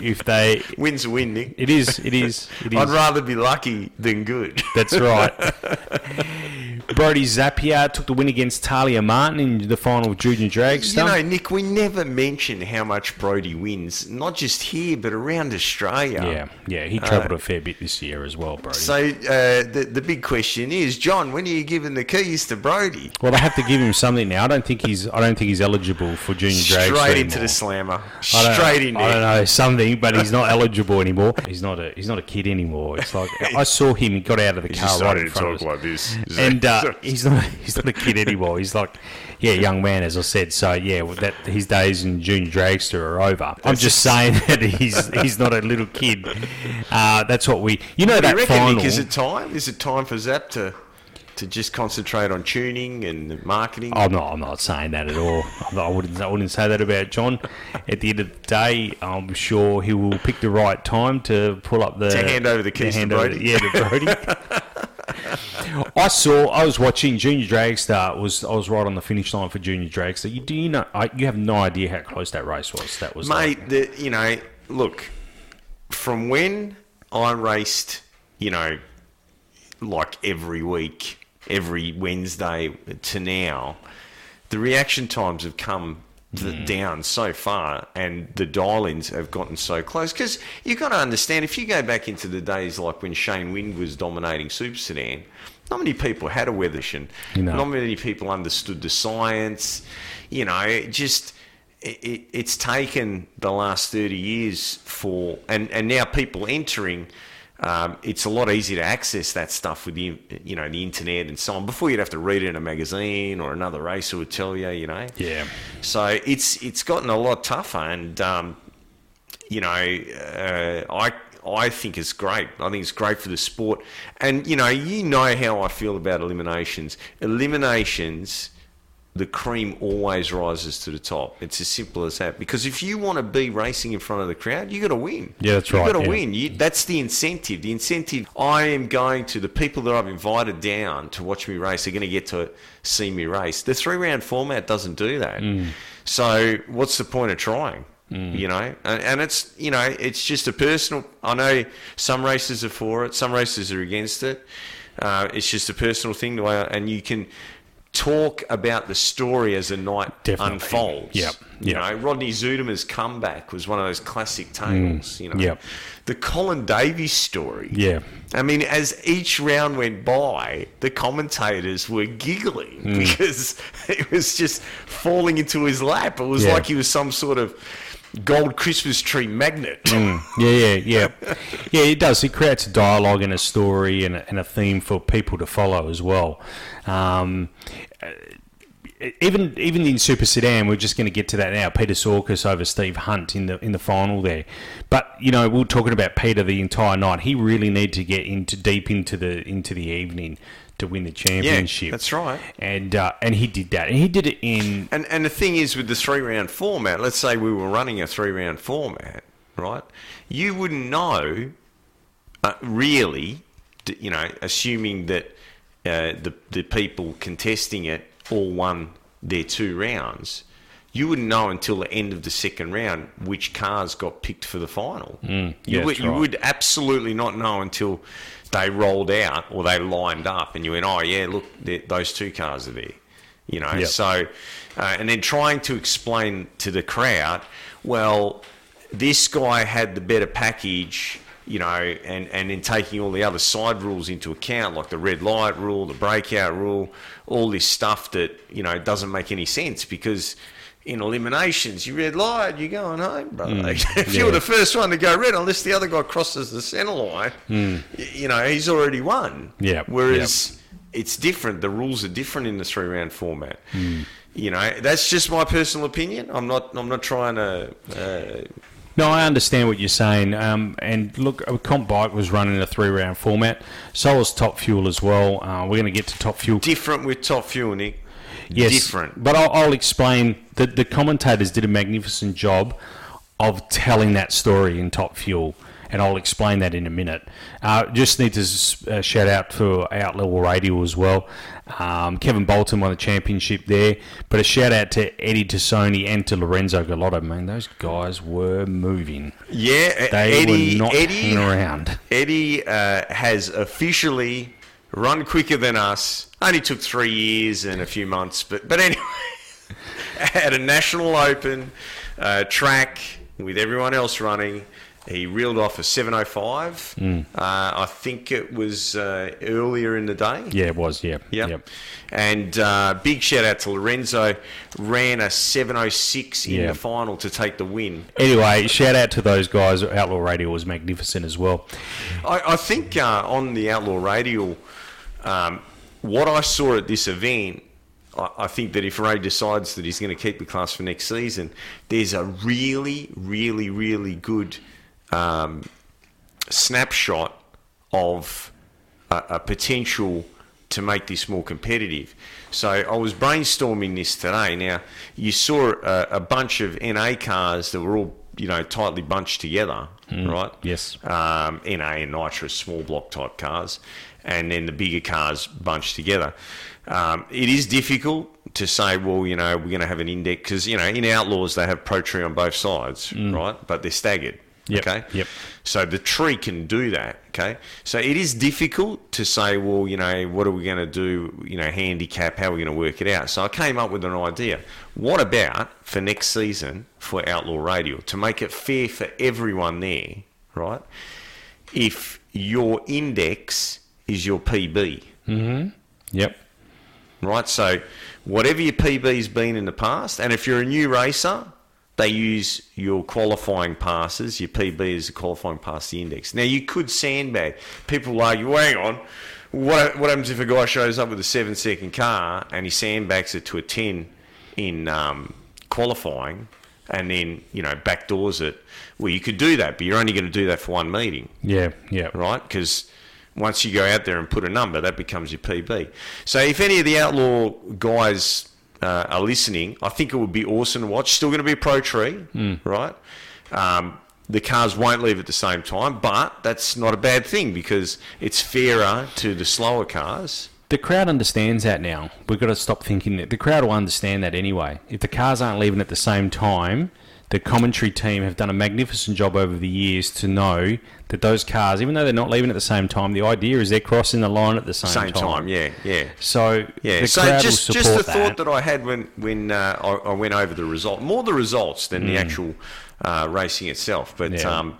if they, Win's a win, Nick. it is, it is, it is. I'd rather be lucky than good. That's right. Brody Zappia took the win against Talia Martin in the final of Junior Dragster. You know, Nick, we never mention how much Brody wins, not just here, but around Australia. yeah, yeah, he travelled a fair bit this year as well, Brody. So uh, the the big question is, John, when are you giving the keys to Brody? well, they have to give him something now. I don't think he's. I don't think he's eligible for Junior Dragster Straight into anymore. the slammer. Straight in I don't know something, but he's not eligible anymore. He's not a. He's not a kid anymore. It's like I saw him. He got out of the car right in front of us. like this. and uh, he's not he's not a kid anymore. He's like, yeah, young man, as I said. So yeah, well, that his days in junior dragster are over. I'm just saying that he's he's not a little kid. Uh, that's what we, you know, Do that you reckon, final. Nick, is it time? Is it time for Zap to to just concentrate on tuning and marketing? I'm not. I'm not saying that at all. I wouldn't. I wouldn't say that about John. At the end of the day, I'm sure he will pick the right time to pull up the To hand over the keys to over Brody. the- yeah, to Brody. I saw. I was watching Junior Dragster. Was I was right on the finish line for Junior Dragster. You do you know? I, you have no idea how close that race was. That was like- Mate, the, you know, look, from when I raced, you know, like every week, every Wednesday to now, the reaction times have come th- mm. down so far and the dial-ins have gotten so close. Because you've got to understand if you go back into the days like when Shane Wynn was dominating Super Sedan not many people had a Weatherson No. not many people understood the science. You know it just it, it, it's taken the last 30 years for and, and now people entering um, it's a lot easier to access that stuff with the you know the internet and so on. Before you'd have to read it in a magazine or another racer would tell you you know. Yeah. so it's it's gotten a lot tougher and um, you know uh, I I think it's great. I think it's great for the sport. And you know you know how I feel about eliminations. Eliminations the cream always rises to the top. It's as simple as that. Because if you want to be racing in front of the crowd, you got to win. Yeah, that's right. You've right, got to yeah. win. You, that's the incentive. The incentive. I am going to the people that I've invited down to watch me race are going to get to see me race. The three round format doesn't do that. Mm. So what's the point of trying? You know, and, and it's you know it's just a personal. I know some races are for it, some races are against it. Uh, it's just a personal thing, the way, and you can talk about the story as the night Definitely. unfolds. Yep, You know, Rodney Zuderman's comeback was one of those classic tales. you know, Mm. yep. the Colin Davies story. Yeah. I mean, as each round went by, the commentators were giggling Mm. because it was just falling into his lap. It was Yeah. like he was some sort of gold Christmas tree magnet. Yeah, yeah, yeah, yeah. It does. It creates a dialogue and a story and a, and a theme for people to follow as well. Um, uh, even even in Super Sedan, we're just going to get to that now. Peter Sorkus over Steve Hunt in the in the final there, but you know we are talking about Peter the entire night. He really needed to get into deep into the into the evening to win the championship. Yeah, that's right. and uh, and he did that, and he did it in And and the thing is with the three round format, let's say we were running a three round format, right? You wouldn't know uh, really, you know, assuming that uh, the the people contesting it all won their two rounds. You wouldn't know until the end of the second round which cars got picked for the final. you yeah, would, that's you would absolutely not know until they rolled out or they lined up and you went, oh yeah, look, those two cars are there. You know, Yep. so uh, and then trying to explain to the crowd, well, this guy had the better package. You know, and, and then taking all the other side rules into account, like the red light rule, the breakout rule, all this stuff that, you know, doesn't make any sense because in eliminations, you red light, you're going home, brother. if you're the first one to go red, unless the other guy crosses the centre line, y- you know, he's already won. Yeah, Whereas it's different. The rules are different in the three round format. Hmm. You know, that's just my personal opinion. I'm not. I'm not trying to. Uh, No, I understand what you're saying. Um, and look, uh, Comp Bike was running a three round format. So was Top Fuel as well. Uh, we're going to get to Top Fuel. different with top fuel, Nick. Yes, Different. But I'll, I'll explain that the commentators did a magnificent job of telling that story in Top Fuel, and I'll explain that in a minute. Uh, just need to uh, shout out for Outlaw Radial as well. Um, Kevin Bolton won the championship there, but a shout out to Eddie Tassoni and to Lorenzo Galotto. Man, those guys were moving. Yeah, They Eddie. were not Eddie. hanging around. Eddie uh, has officially run quicker than us. Only took three years and a few months, but but anyway, at a national open uh, track with everyone else running, he reeled off a 705. Hmm. Uh, I think it was uh, earlier in the day. Yeah, it was. Yeah. Yep. Yep. And uh, big shout out to Lorenzo. Ran a 706 in Yeah. the final to take the win. Anyway, shout out to those guys. Outlaw Radial was magnificent as well. I, I think uh, on the Outlaw Radial, um, what I saw at this event, I, think that if Ray decides that he's going to keep the class for next season, there's a really, really, really good um, snapshot of a, a potential to make this more competitive. So I was brainstorming this today. Now you saw a, a bunch of NA cars that were all you know tightly bunched together, right? yes. Um, NA and nitrous small block type cars, and then the bigger cars bunched together. Um, it is difficult to say, well, you know, we're going to have an index because you know in Outlaws they have Pro Tree on both sides, right? But they're staggered. Yep, Okay. yep. So the tree can do that. Okay. So it is difficult to say, well, you know, what are we going to do? You know, handicap. How are we going to work it out? So I came up with an idea. What about for next season for Outlaw Radial to make it fair for everyone there, right? If your index is your PB, Yep. right? So whatever your PB's been in the past, and if you're a new racer, they use your qualifying passes. Your PB is a qualifying pass the index. Now you could sandbag. People will argue, well, hang on. What, what happens if a guy shows up with a seven second car and he sandbags it to a ten in um, qualifying, and then you know backdoors it? Well, you could do that, but you're only going to do that for one meeting Yeah. Yeah. right? Because once you go out there and put a number, that becomes your PB. So if any of the outlaw guys uh, are listening, I think it would be awesome to watch. Still going to be a pro tree, right? Um, the cars won't leave at the same time, but that's not a bad thing because it's fairer to the slower cars. The crowd understands that now. We've got to stop thinking that the crowd will understand that anyway. If the cars aren't leaving at the same time, the commentary team have done a magnificent job over the years to know that those cars, even though they're not leaving at the same time, the idea is they're crossing the line at the same, Same time, yeah, yeah. So Yeah, so just just the that. thought that I had when when uh, I, I went over the result, more the results than the actual uh, racing itself. But Mm. Yeah. um,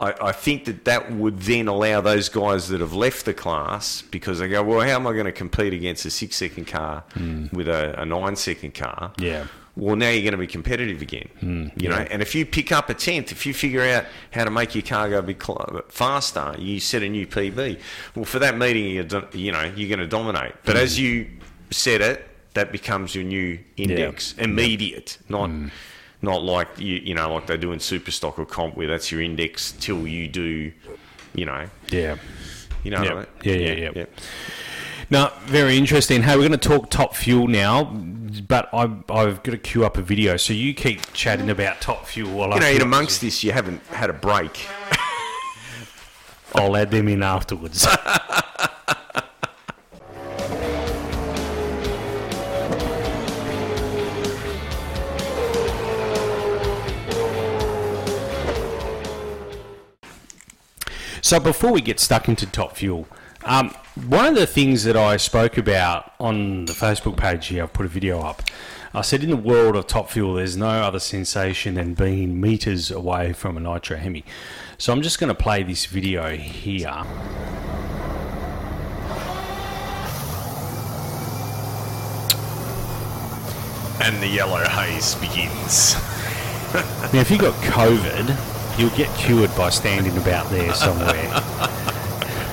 I, I think that that would then allow those guys that have left the class because they go, well, how am I going to compete against a six second car with a, a nine second car? Mm. Yeah. Well, now you're going to be competitive again, hmm, you know. And if you pick up a tenth, if you figure out how to make your car go cl- faster, you set a new PB. Well, for that meeting, you do- you know you're going to dominate. But hmm. as you set it, that becomes your new index, immediate, not hmm. not like you you know like they do in Superstock or Comp, where that's your index till you do, you know, yeah. you know. Yep. what I Yeah, mean? yeah, yeah. No, very interesting. Hey, we're going to talk Top Fuel now, but I, I've got to queue up a video. So you keep chatting about Top Fuel while I You know, queue in up amongst this, you haven't had a break. I'll add them in afterwards. so before we get stuck into Top Fuel, Um, one of the things that I spoke about on the Facebook page here, I've put a video up. I said, in the world of top fuel, there's no other sensation than being meters away from a nitro hemi. So I'm just going to play this video here. And the yellow haze begins. Now, if you got COVID, you'll get cured by standing about there somewhere.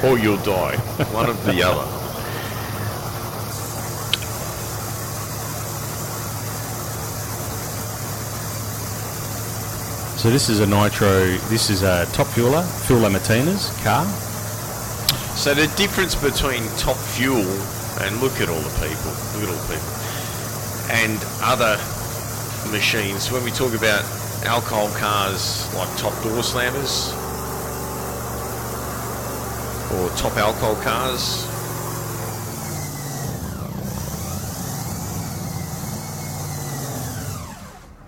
Or you'll die. One of the other. So this is a nitro. This is a top fueler, Phil Lamattina's car. So the difference between Top Fuel and look at all the people, look at all the people, and other machines. When we talk about alcohol cars like Top Door Slammers or Top Alcohol cars,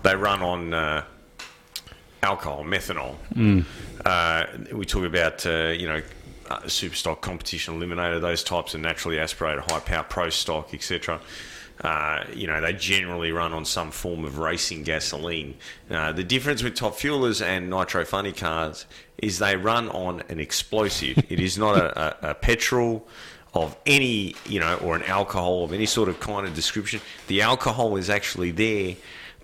they run on uh, alcohol, methanol. Uh, we talk about uh, you know uh, super stock competition eliminator, those types of naturally aspirated high power pro stock, etc. Uh, you know they generally run on some form of racing gasoline. Uh, the difference with top fuelers and nitro funny cars is they run on an explosive. it is not a, a, a petrol of any you know or an alcohol of any sort of kind of description. The alcohol is actually there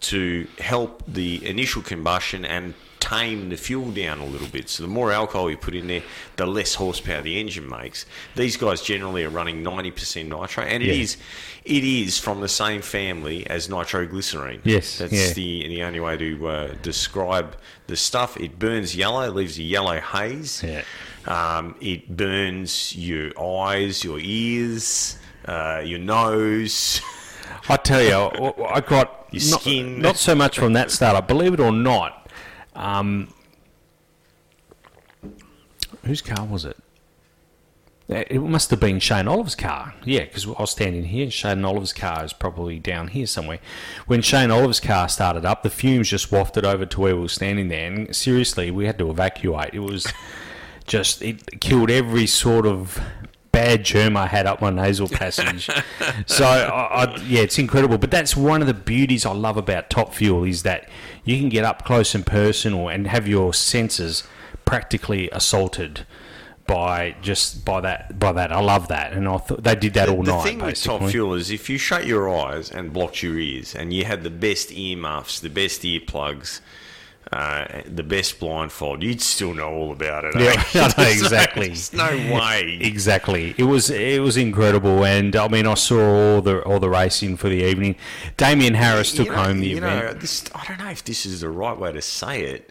to help the initial combustion and tame the fuel down a little bit. So the more alcohol you put in there, the less horsepower the engine makes. These guys generally are running 90% nitro, and it Yeah. is it is from the same family as nitroglycerine. Yes, that's yeah. the the only way to uh, describe the stuff. It burns yellow, leaves a yellow haze. Yeah. Um, it burns your eyes, your ears, uh, your nose. I tell you, I got Your not, skin. not so much from that startup. Believe it or not, um, whose car was it? It must have been Shane Oliver's car. Yeah, because I was standing here. Shane Oliver's car is probably down here somewhere. When Shane Oliver's car started up, the fumes just wafted over to where we were standing there. And seriously, we had to evacuate. It was just, it killed every sort of bad germ I had up my nasal passage. so, I, I, yeah, it's incredible. But that's one of the beauties I love about Top Fuel is that you can get up close and personal and have your senses practically assaulted by just by that by that. I love that, and I thought they did that all the night. The thing with top fuel is if you shut your eyes and blocked your ears and you had the best earmuffs, the best earplugs, uh, the best blindfold, you'd still know all about it. Yeah, eh? No- exactly. No way. Exactly. It was it was incredible, and I mean I saw all the all the racing for the evening. Damien Harris took You know- home the you event. Know, this, I don't know if this is the right way to say it,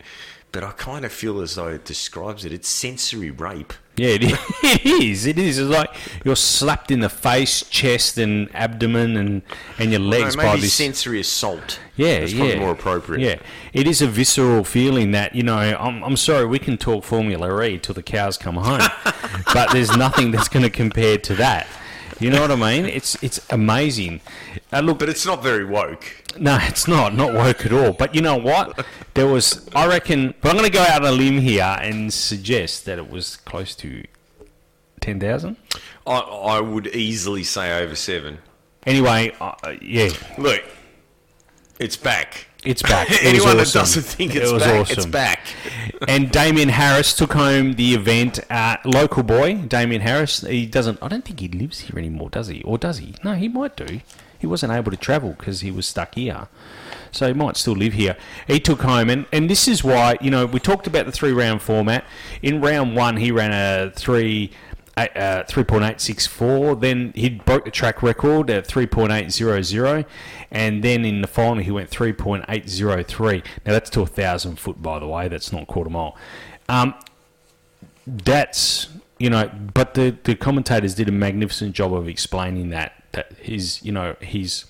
but I kind of feel as though it describes it. It's sensory rape. Yeah, it is. It is. It is. It's like you're slapped in the face, chest, and abdomen, and and your No, legs by maybe this. sensory assault. yeah, That's yeah, more appropriate. Yeah, it is a visceral feeling that you know. I'm, I'm sorry, we can talk Formula E till the cows come home, but there's nothing that's going to compare to that. You know what I mean? It's it's amazing. Uh, look, But it's not very woke. no, it's not. Not woke at all. But you know what? There was, I reckon, but I'm going to go out on a limb here and suggest that it was close to 10,000. I, I would easily say over seven. Anyway, uh, yeah, Look, it's back. It's back. It Anyone that doesn't think It it's was back, awesome. it's back. and Damien Harris took home the event. Uh, local boy, Damien Harris. He doesn't. I don't think he lives here anymore, does he? Or does he? No, he might do. He wasn't able to travel because he was stuck here. So he might still live here. He took home, and, and this is why you know we talked about the three round format. In round one, he ran a three. Uh, 3.864 then he broke the track record at 3.800 and then in the final he went 3.803 now that's to a thousand foot by the way. That's not quarter mile. Um, that's you know but the the commentators did a magnificent job of explaining that that his you know he's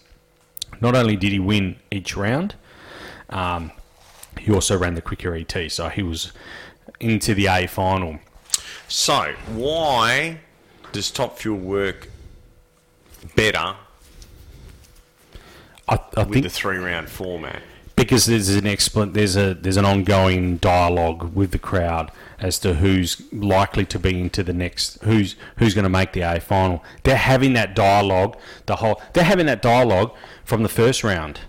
not only did he win each round um, he also ran the quicker ET so he was into the A final So, why does Top Fuel work better I, I with think the three round format? because there's an explan there's a there's an ongoing dialogue with the crowd as to who's likely to be into the next who's who's going to make the A final. They're having that dialogue the whole they're having that dialogue from the first round.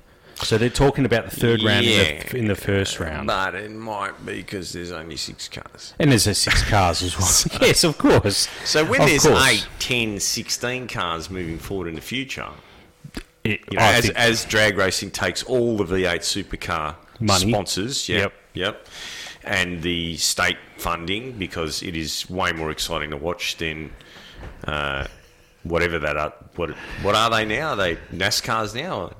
So they're talking about the third round in, the, in the first round. But it might be because there's only six cars. And there's a six cars as well. yes, of course. So when Of there's course. eight, 10, 16 cars moving forward in the future, It- you know, as, as drag racing takes all the V8 supercar Money. sponsors, yep, Yep. yep, and the state funding because it is way more exciting to watch than uh, whatever that are. What what are they now? Are they NASCARs now?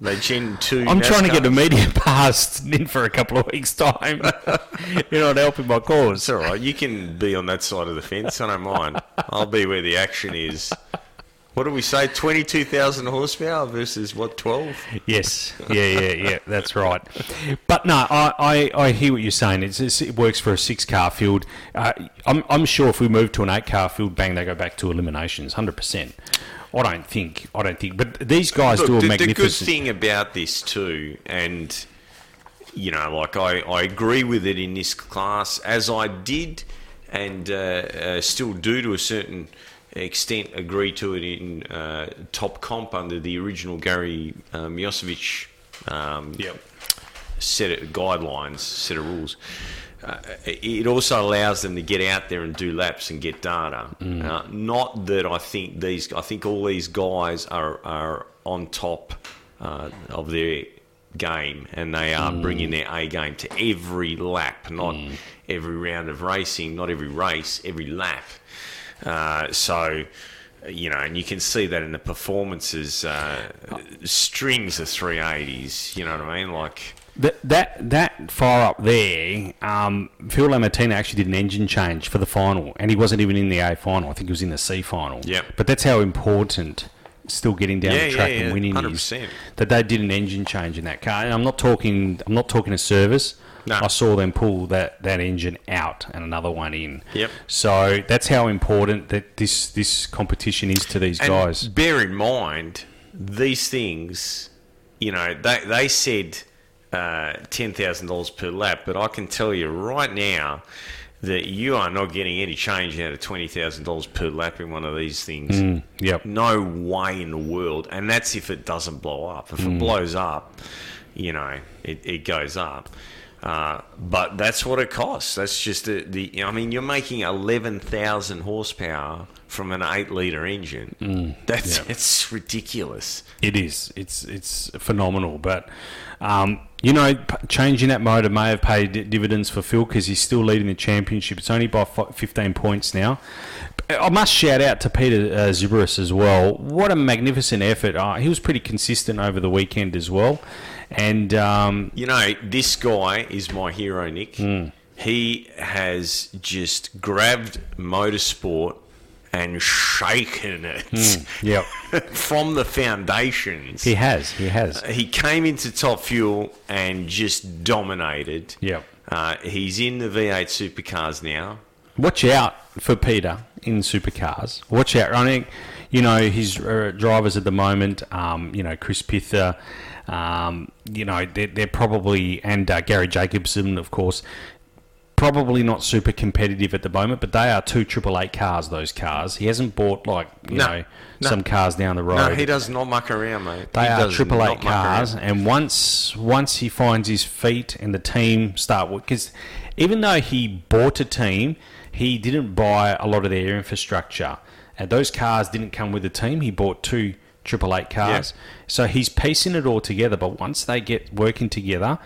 They Gen two. I'm trying to get a media pass in for a couple of weeks' time. You're not helping my cause. It's all right. You can be on that side of the fence. I don't mind. I'll be where the action is. What do we say? Twenty-two thousand horsepower versus what? Twelve? Yes, yeah, yeah, yeah. That's right. But no, I, I, I hear what you're saying. It's, it's, it works for a six car field. Uh, I'm, I'm sure if we move to an eight car field, bang, they go back to eliminations, hundred percent. I don't think. I don't think. But these guys do a the, the good thing about this too, and you know, like I, I agree with it in this class, as I did, and uh, uh, still do to a certain extent agree to it in uh, top comp under the original Gary uh, Milosevic um, Yep. set of guidelines, set of rules. Uh, it also allows them to get out there and do laps and get data. Uh, not that I think these, I think all these guys are are on top uh, of their game and they are bringing their A game to every lap, not every round of racing, not every race, every lap. Uh, so. You know, and you can see that in the performances, uh, strings of 380s. You know what I mean? Like, That that that far up there, um, Phil Lamattina actually did an engine change for the final, and he wasn't even in the A final. I think he was in the C final. Yep. But that's how important still getting down Yeah, the track yeah, and winning 100%. is. That they did an engine change in that car, and I'm not talking. I'm not talking a service. No. I saw them pull that, that engine out and another one in. Yep. So that's how important that this this competition is to these And guys. bear in mind, these things, you know, they, they said uh, $10,000 per lap, but I can tell you right now that you are not getting any change out of $20,000 per lap in one of these things. Mm, yep. No way in the world. And that's if it doesn't blow up. If Mm. it blows up, you know, it, it goes up. Uh, but that's what it costs. That's just the, the I mean, you're making 11,000 horsepower from an 8 litre engine. that's Mm. yeah. it's ridiculous. It is. It's it's phenomenal. But um, you know, p- changing that motor may have paid dividends for Phil because he's still leading the championship. It's only by fi- 15 points now. I must shout out to Peter uh, Xiberras as well. What a magnificent effort! Uh, he was pretty consistent over the weekend as well, and um, You know, this guy is my hero, Nick. Hmm. He has just grabbed motorsport and shaken it yeah, from the foundations. He has. He has. He came into Top Fuel and just dominated. Yep. Uh, he's in the V8 supercars now. Watch out for Peter in supercars. Watch out. I think, you know, his uh, drivers at the moment, um, you know, Chris Pither, um, you know, they're, they're probably, and uh, Garry Jacobson, of course, probably not super competitive at the moment, but they are two Triple Eight cars, those cars. He hasn't bought, like, you No, know, no. some cars down the road. No, he does not muck around, mate. They He are triple eight cars, and once once he finds his feet and the team start because even though he bought a team, he didn't buy a lot of their infrastructure, and those cars didn't come with the team. He bought two triple eight cars, so he's piecing it all together. But once they get working together,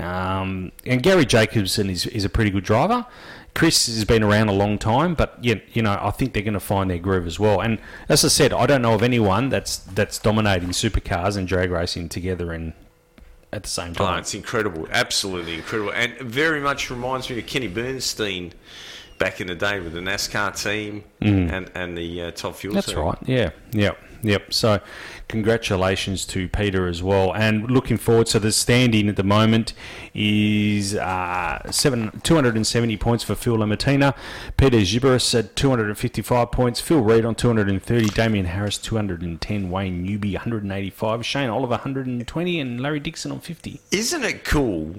um, and Garry Jacobson is is a pretty good driver. Chris has been around a long time, but you, you know I think they're going to find their groove as well. And as I said, I don't know of anyone that's that's dominating supercars and drag racing together in at the same Oh, time. it's incredible, absolutely incredible, and very much reminds me of Kenny Bernstein back in the day with the NASCAR team and and the uh, Top Fuel Mm. that's team. right. Yeah, yeah, Yep. So, congratulations to Peter as well, and looking forward. So the standing at the moment is uh, seven two hundred and seventy points for Phil Lamattina, Peter Xiberras at two hundred and fifty five points, Phil Reid on two hundred and thirty, Damien Harris two hundred and ten, Wayne Newby one hundred and eighty five, Shane Oliver one hundred and twenty, and Larry Dixon on fifty. Isn't it cool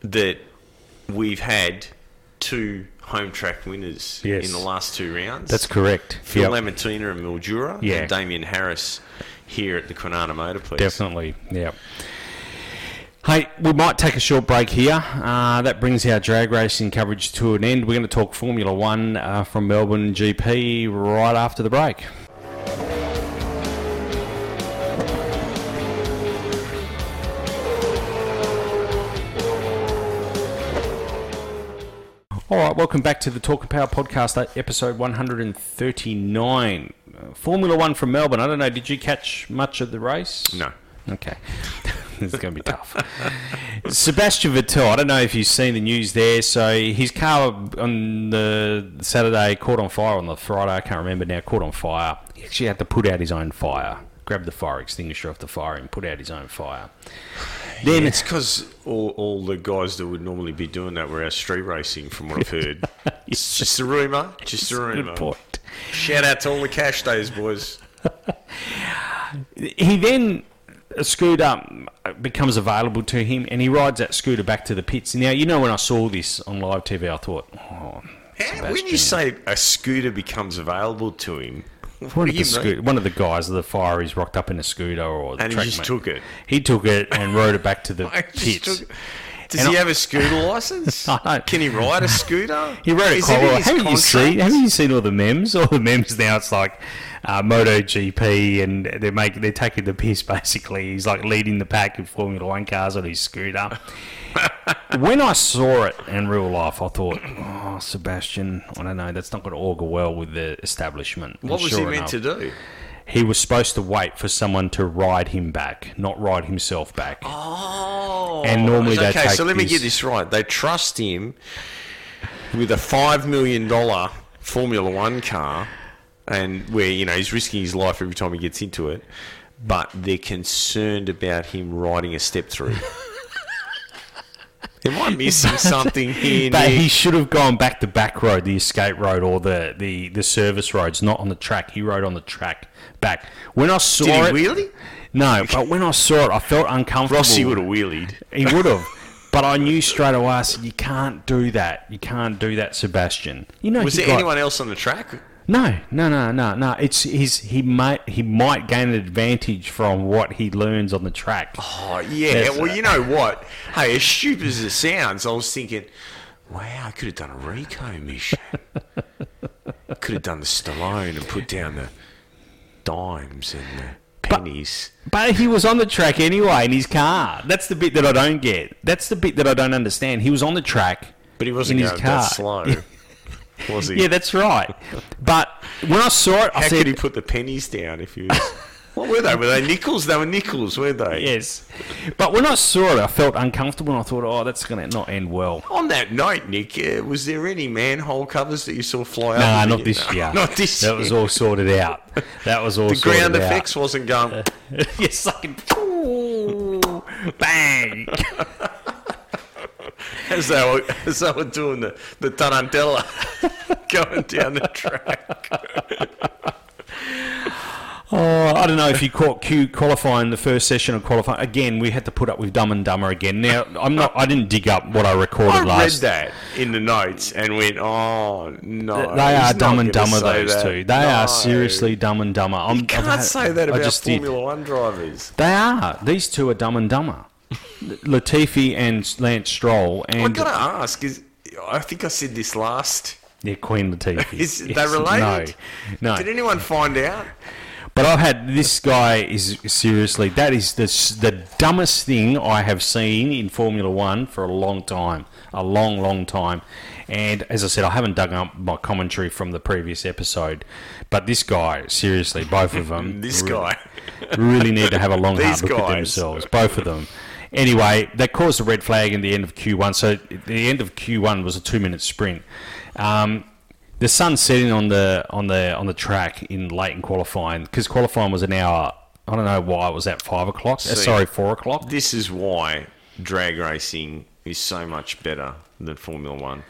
that we've had two home track winners Yes. in the last two rounds? That's correct. Phil Yep. Lamattina and Mildura, Yeah. and Damien Harris here at the Quinana Motor Place. Definitely, yeah. Hey, we might take a short break here. Uh, that brings our drag racing coverage to an end. We're going to talk Formula One uh, from Melbourne GP right after the break. All right, welcome back to the Talk and Power podcast, uh, episode 139. Uh, Formula One from Melbourne. I don't know, did you catch much of the race? No. Okay. this is going to be tough. Sebastian Vettel, I don't know if you've seen the news there. So his car on the Saturday caught on fire, on the Friday, I can't remember now, caught on fire. He actually had to put out his own fire, grab the fire extinguisher off the fire and put out his own fire. Then It's because all, all the guys that would normally be doing that were out street racing, from what I've heard. it's just a rumour. Just a rumour. Good point. Shout out to all the cash days, boys. He then uh, a scooter uh, becomes available to him, and he rides that scooter back to the pits. Now, you know, when I saw this on live TV, I thought, oh, How, when you say a scooter becomes available to him, one of, the one of the guys of the fire is rocked up in a scooter, or the And he just mate. took it. He took it and rode it back to the pits. Does And he I- have a scooter license? Can he ride a scooter? He rode it Is quite in well. his Haven't you seen? Haven't you seen all the memes? All the memes now. It's like uh, MotoGP, and they're making they're taking the piss. Basically, he's like leading the pack in Formula One cars on his scooter. When I saw it in real life, I thought, "Oh, Sebastian, I don't know. That's not going to augur well with the establishment." What And was sure he meant enough, to do? He was supposed to wait for someone to ride him back, not ride himself back. Oh, And normally okay. take so let me this- get this right. They trust him with a five million dollar Formula One car, and where you know he's risking his life every time he gets into it, but they're concerned about him riding a step through. Am I missing something here? But Nick? he should have gone back the back road, the escape road, or the, the, the service roads, not on the track. He rode on the track back. When I saw Did he it, wheelie? no, but when I saw it, I felt uncomfortable. Rossi would have wheelied. He would have. But I knew straight away. I said, "You can't do that. You can't do that, Sebastian." You know, Was there got- anyone else on the track? No, no, no, no, no. It's his. He might. He might gain an advantage from what he learns on the track. Oh yeah. Yes, well, uh, you know what? Hey, as stupid as it sounds, I was thinking, wow, I could have done a Rico mission. could have done the Stallone and put down the dimes and the pennies. But he was on the track anyway in his car. That's the bit that I don't get. That's the bit that I don't understand. He was on the track. But he wasn't in his going car. that slow, was he? Yeah, that's right. But when I saw it, I said, could he put the pennies down if you? what were they? Were they nickels? They were nickels, weren't they? yes. But when I saw it, I felt uncomfortable and I thought, oh, that's going to not end well. On that note, Nick, uh, was there any manhole covers that you saw fly Nah, not this year. Not this That year. was all sorted out. That was all the sorted ground out. effects wasn't going. Fucking ooh, bang. As they were, as they were doing the, the tarantella going down the track. Oh, I don't know if you caught Q qualifying the first session of qualifying. Again, we had to put up with Dumb and Dumber again. Now, I'm not. I didn't dig up what I recorded I read last. that in the notes and went, oh, no. They are dumb and dumber. Those that. two. They No. are seriously dumb and dumber. I'm, You can't had- say that about just did. Formula One drivers. They are. These two are dumb and dumber. Latifi and Lance Stroll And I and got to ask, is I think I said this last. yeah, Queen Latifah. Is they Yes. related? No, no. Did anyone find out? But I've had this guy is seriously that is the the dumbest thing I have seen in Formula One for a long time, a long, long time. And as I said, I haven't dug up my commentary from the previous episode, but this guy, seriously, both of them, This guy. really need to have a long hard look at themselves, both of them. Anyway, that caused a red flag in the end of Q1. So the end of Q1 was a two-minute sprint. Um, the sun setting on the on the on the track in late in qualifying because qualifying was an hour. I don't know why it was at five o'clock. Uh, See, sorry, four o'clock. This is why drag racing is so much better than Formula One.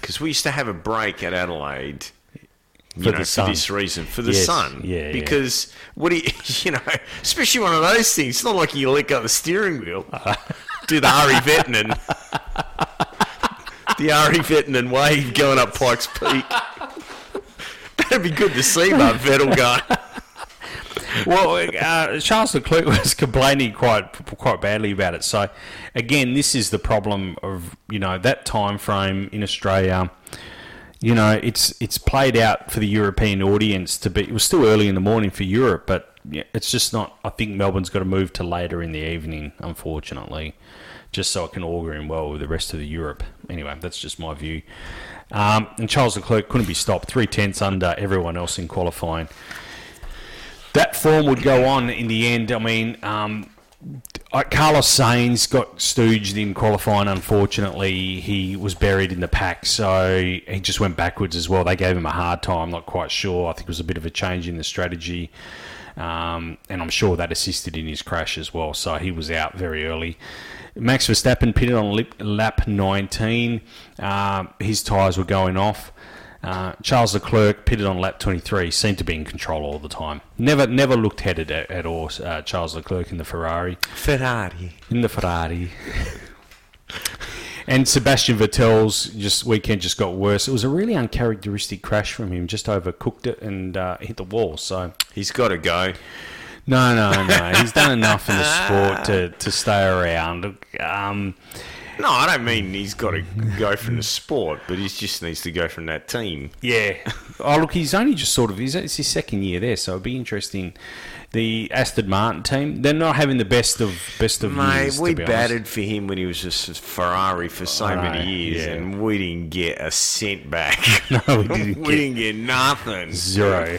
Because we used to have a break at Adelaide. You For know, for this reason, for the Yes, sun. yeah, yeah. Because what do you, you know, especially one of those things. It's not like you let go of the steering wheel. Do the Ari Vatanen, the Ari Vatanen wave going up Pikes Peak. That'd be good to see, but Vettel going. well, uh, Charles Leclerc was complaining quite quite badly about it. So, again, this is the problem of you know that time frame in Australia. You know, it's it's played out for the European audience to be. It was still early in the morning for Europe, but it's just not. I think Melbourne's got to move to later in the evening, unfortunately, just so it can augur in well with the rest of the Europe. Anyway, that's just my view. Um, and Charles Leclerc couldn't be stopped, three tenths under everyone else in qualifying that form would go on in the end. I mean, um, Carlos Sainz got stooged in qualifying. Unfortunately, he was buried in the pack, so he just went backwards as well. They gave him a hard time. Not quite sure. I think it was a bit of a change in the strategy, um, and I'm sure that assisted in his crash as well. So he was out very early. Max Verstappen pitted on lap 19. Um his tyres were going off. Uh, Charles Leclerc pitted on lap 23, seemed to be in control all the time. Never, never looked headed at, at all. Uh, Charles Leclerc in the Ferrari, Ferrari. in the Ferrari, and Sebastian Vettel's just weekend just got worse. It was a really uncharacteristic crash from him. Just overcooked it and uh, hit the wall. So He's got to go. no, no, no. He's done enough in the sport to, to stay around. Um, No, I don't mean he's got to go from the sport, but he just needs to go from that team. Yeah. Oh, look, he's only just sort of. He's, it's his second year there, so it'd be interesting. The Aston Martin team, they're not having the best of best of Mate, years. we to be honest. batted for him when he was just a Ferrari for so know, many years, yeah. and we didn't get a cent back. No, we didn't we get- didn't get nothing. zero.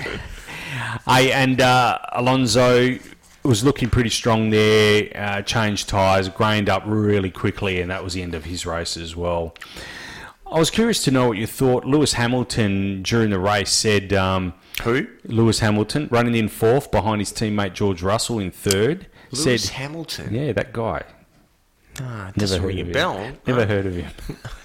I and uh, Alonso was looking pretty strong there. Uh, changed tyres, grained up really quickly, and that was the end of his race as well. I was curious to know what you thought. Lewis Hamilton during the race said. Um, Who? Lewis Hamilton running in fourth behind his teammate George Russell in third. Lewis said, Hamilton. "Yeah, that guy. Ah, it Never heard of him. bell. Never Ah, heard of him.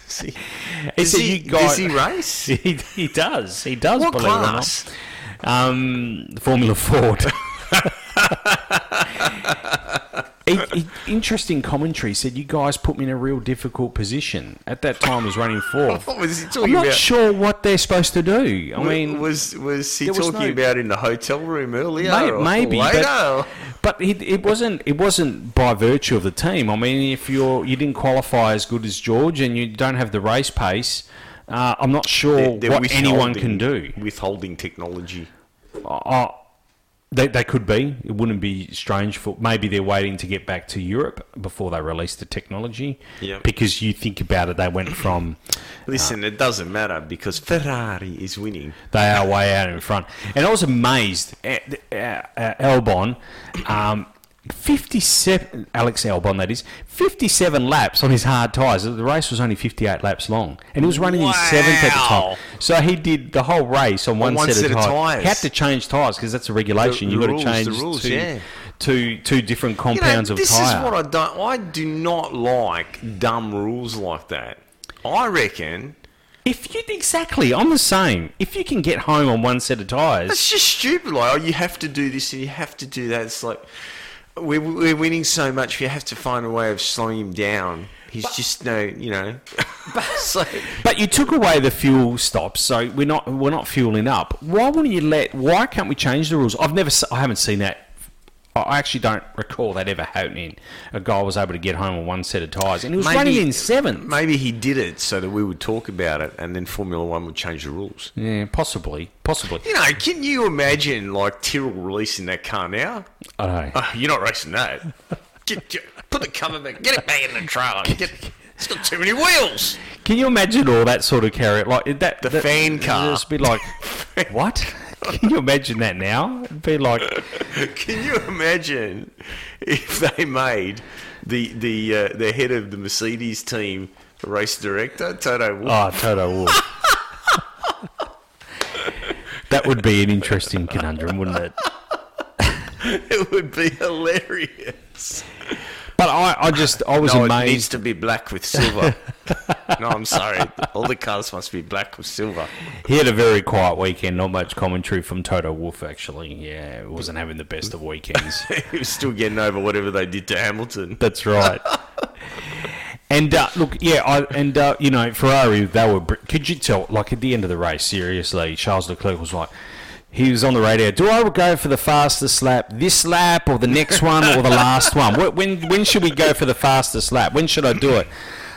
see. He Does said, he, "You does he race? he, he does. He does. What believe class? it or not. Um, Formula Ford. interesting commentary said you guys put me in a real difficult position. At that time, I was running fourth. What was he talking I'm not about? sure what they're supposed to do. I I mean, was was he there was talking no- about in the hotel room earlier? May- or maybe, later? but, but it, it wasn't. It wasn't by virtue of the team. I mean, if you're you didn't qualify as good as George and you don't have the race pace, uh, I'm not sure They're- they're what anyone withholding- can do. Withholding technology. Uh, they, they could be. It wouldn't be strange for maybe they're waiting to get back to Europe before they release the technology. Yeah. Because you think about it, they went from Listen, it doesn't matter because Ferrari is winning. They are way out in front. And I was amazed at uh, uh, Albon, um, 57, Alex Albon, that is, 57 laps on his hard tyres. The race was only 58 laps long. And he was running in seventh at the Wow. time. So he did the whole race on one, one set, set of tyres. tyres. He had to change tyres because that's a regulation. The- You've got to change the rules, two, yeah. two, two different You know, compounds of tyres. this tyre. is what I don't. I do not like dumb rules like that. I reckon if you exactly, I'm the same. If you can get home on one set of tyres, It's just stupid. Like, oh, you have to do this and you have to do that. It's like we're, we're winning so much. We have to find a way of slowing him down. He's just no, you know. so, But you took away the fuel stops, so we're not we're not fueling up. Why wouldn't you let? Why can't we change the rules? I've never, I haven't seen that. I actually don't recall that ever happening. A guy was able to get home on one set of tyres, and he was Maybe- running in seventh. maybe he did it so that we would talk about it, and then Formula One would change the rules. Yeah, possibly, possibly. You know, can you imagine like Tyrrell releasing that car now? I know. Oh, you're not racing that. Get, get- put the cover back. Get it back in the trailer. Get, it's got too many wheels. Can you imagine all that sort of carry? Like that, The that- fan car. Just be like, what? Can you imagine that now? It'd be like, Can you imagine if they made the the uh, the head of the Mercedes team race director Toto Wolff? oh, Toto Wolff. That would be an interesting conundrum, wouldn't it? it would be hilarious. But I, I just I was no, amazed. it needs to be black with silver. no, I'm sorry. All the cars must be black with silver. He had a very quiet weekend. Not much commentary from Toto Wolff, actually. Yeah, wasn't having the best of weekends. he was still getting over whatever they did to Hamilton. That's right. And uh, look, yeah, I, and uh, you know, Ferrari, they were. Could you tell? Like at the end of the race, seriously, Charles Leclerc was like, he was on the radio. Do I go for the fastest lap this lap, or the next one, or the last one? When when should we go for the fastest lap? When should I do it?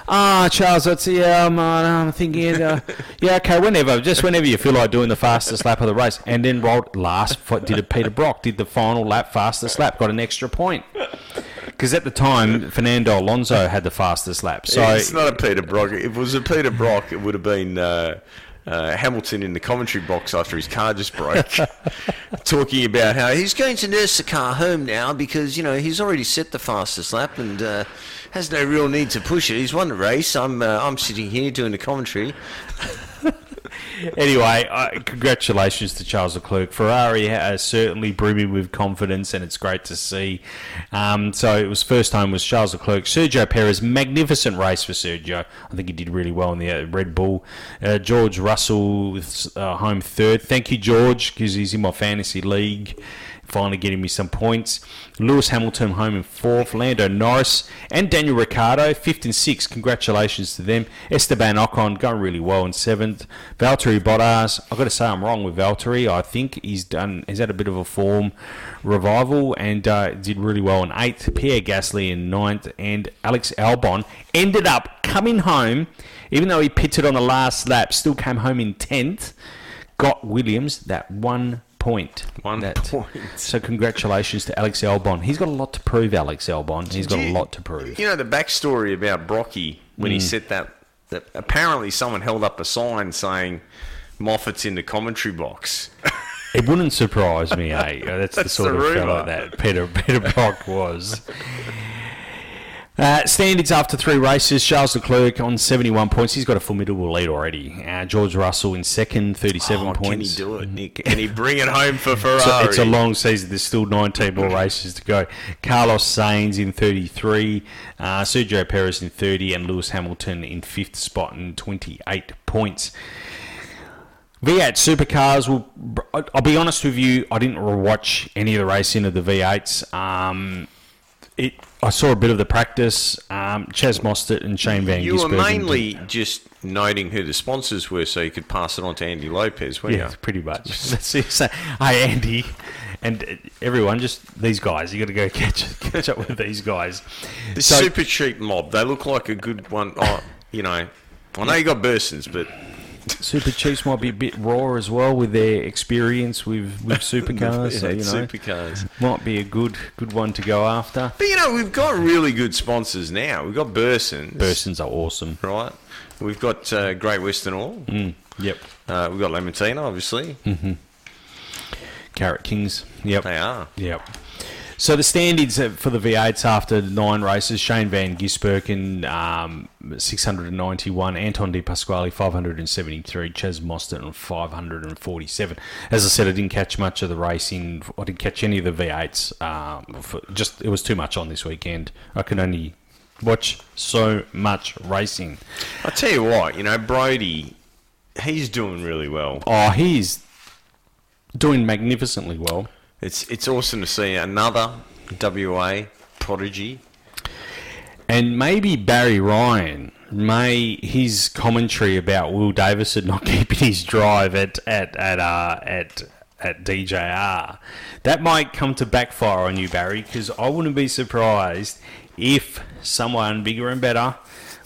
Ah, Charles, that's yeah. I'm, uh, I'm thinking, uh, yeah, okay, whenever, just whenever you feel like doing the fastest lap of the race, and then rolled last. Did it Peter Brock? Did the final lap fastest lap? Got an extra point. Because at the time, Fernando Alonso had the fastest lap. So it's not a Peter Brock. If it was a Peter Brock, it would have been uh, uh, Hamilton in the commentary box after his car just broke, talking about how he's going to nurse the car home now because you know he's already set the fastest lap and uh, has no real need to push it. He's won the race. I'm uh, I'm sitting here doing the commentary. Anyway, uh, congratulations to Charles Leclerc. Ferrari is certainly brimming with confidence, and it's great to see. Um, so it was first time was Charles Leclerc, Sergio Perez, magnificent race for Sergio. I think he did really well in the uh, Red Bull. Uh, George Russell uh, home third. Thank you, George, because he's in my fantasy league. Finally getting me some points. Lewis Hamilton home in fourth. Lando Norris and Daniel Ricciardo fifth and sixth. Congratulations to them. Esteban Ocon going really well in seventh. Valtteri Bottas. I've got to say I'm wrong with Valtteri. I think he's done. He's had a bit of a form revival and uh, did really well in eighth. Pierre Gasly in ninth and Alex Albon ended up coming home, even though he pitted on the last lap. Still came home in tenth. Got Williams that one point. One That- point. So congratulations to Alex Albon. He's got a lot to prove, Alex Albon. He's got a lot to prove. You know the backstory about Brocky when Hmm. he set that, that. Apparently, someone held up a sign saying Moffat's in the commentary box. It wouldn't surprise me, eh? That's, the sort the of fellow that Peter Peter Brock was. Uh, standings after three races, Charles Leclerc on 71 points. He's got a formidable lead already. Uh, George Russell in second, 37 Oh, points. can he do it, Nick? Can he bring it home for Ferrari? So it's a long season. There's still 19 more races to go. Carlos Sainz in 33, uh, Sergio Perez in 30, and Lewis Hamilton in fifth spot in 28 points. V8 supercars. Will, I'll be honest with you. I didn't watch any of the racing of the V8s. Um, it. I saw a bit of the practice. Um, Chaz Mostert and Shane Van You were Gisbergen mainly just noting who the sponsors were so you could pass it on to Andy Lopez, weren't Yeah, you? pretty much. That's it. So, hey, Andy, and everyone, just these guys. You got to go catch catch up with these guys. The So- super cheap mob. They look like a good one. Oh, you know, I know you got Bursons, but Super Chiefs might be a bit raw as well with their experience with, with supercars. so, you know, supercars. might be a good good one to go after. But you know, we've got really good sponsors now. We've got Bursons, Bursons are awesome. right? We've got uh, Great Western Oil. Mm, yep. Uh, we've got Lamattina, obviously. Carrot Kings. Yep. They are. Yep. So the standings uh, for the V8s after nine races: Shane Van Gisbergen, um, 691; Anton De Pasquale, 573; Chaz Mostert, 547. As I said, I didn't catch much of the racing. I didn't catch any of the V8s. Um, for just it was too much on this weekend. I can only watch so much racing. I tell you what, you know, Brody, he's doing really well. Oh, he's doing magnificently well. It's it's awesome to see another WA prodigy. And maybe Barry Ryan may his commentary about Will Davison not keeping his drive at at at uh, at at DJR that might come to backfire on you, Barry, because I wouldn't be surprised if someone bigger and better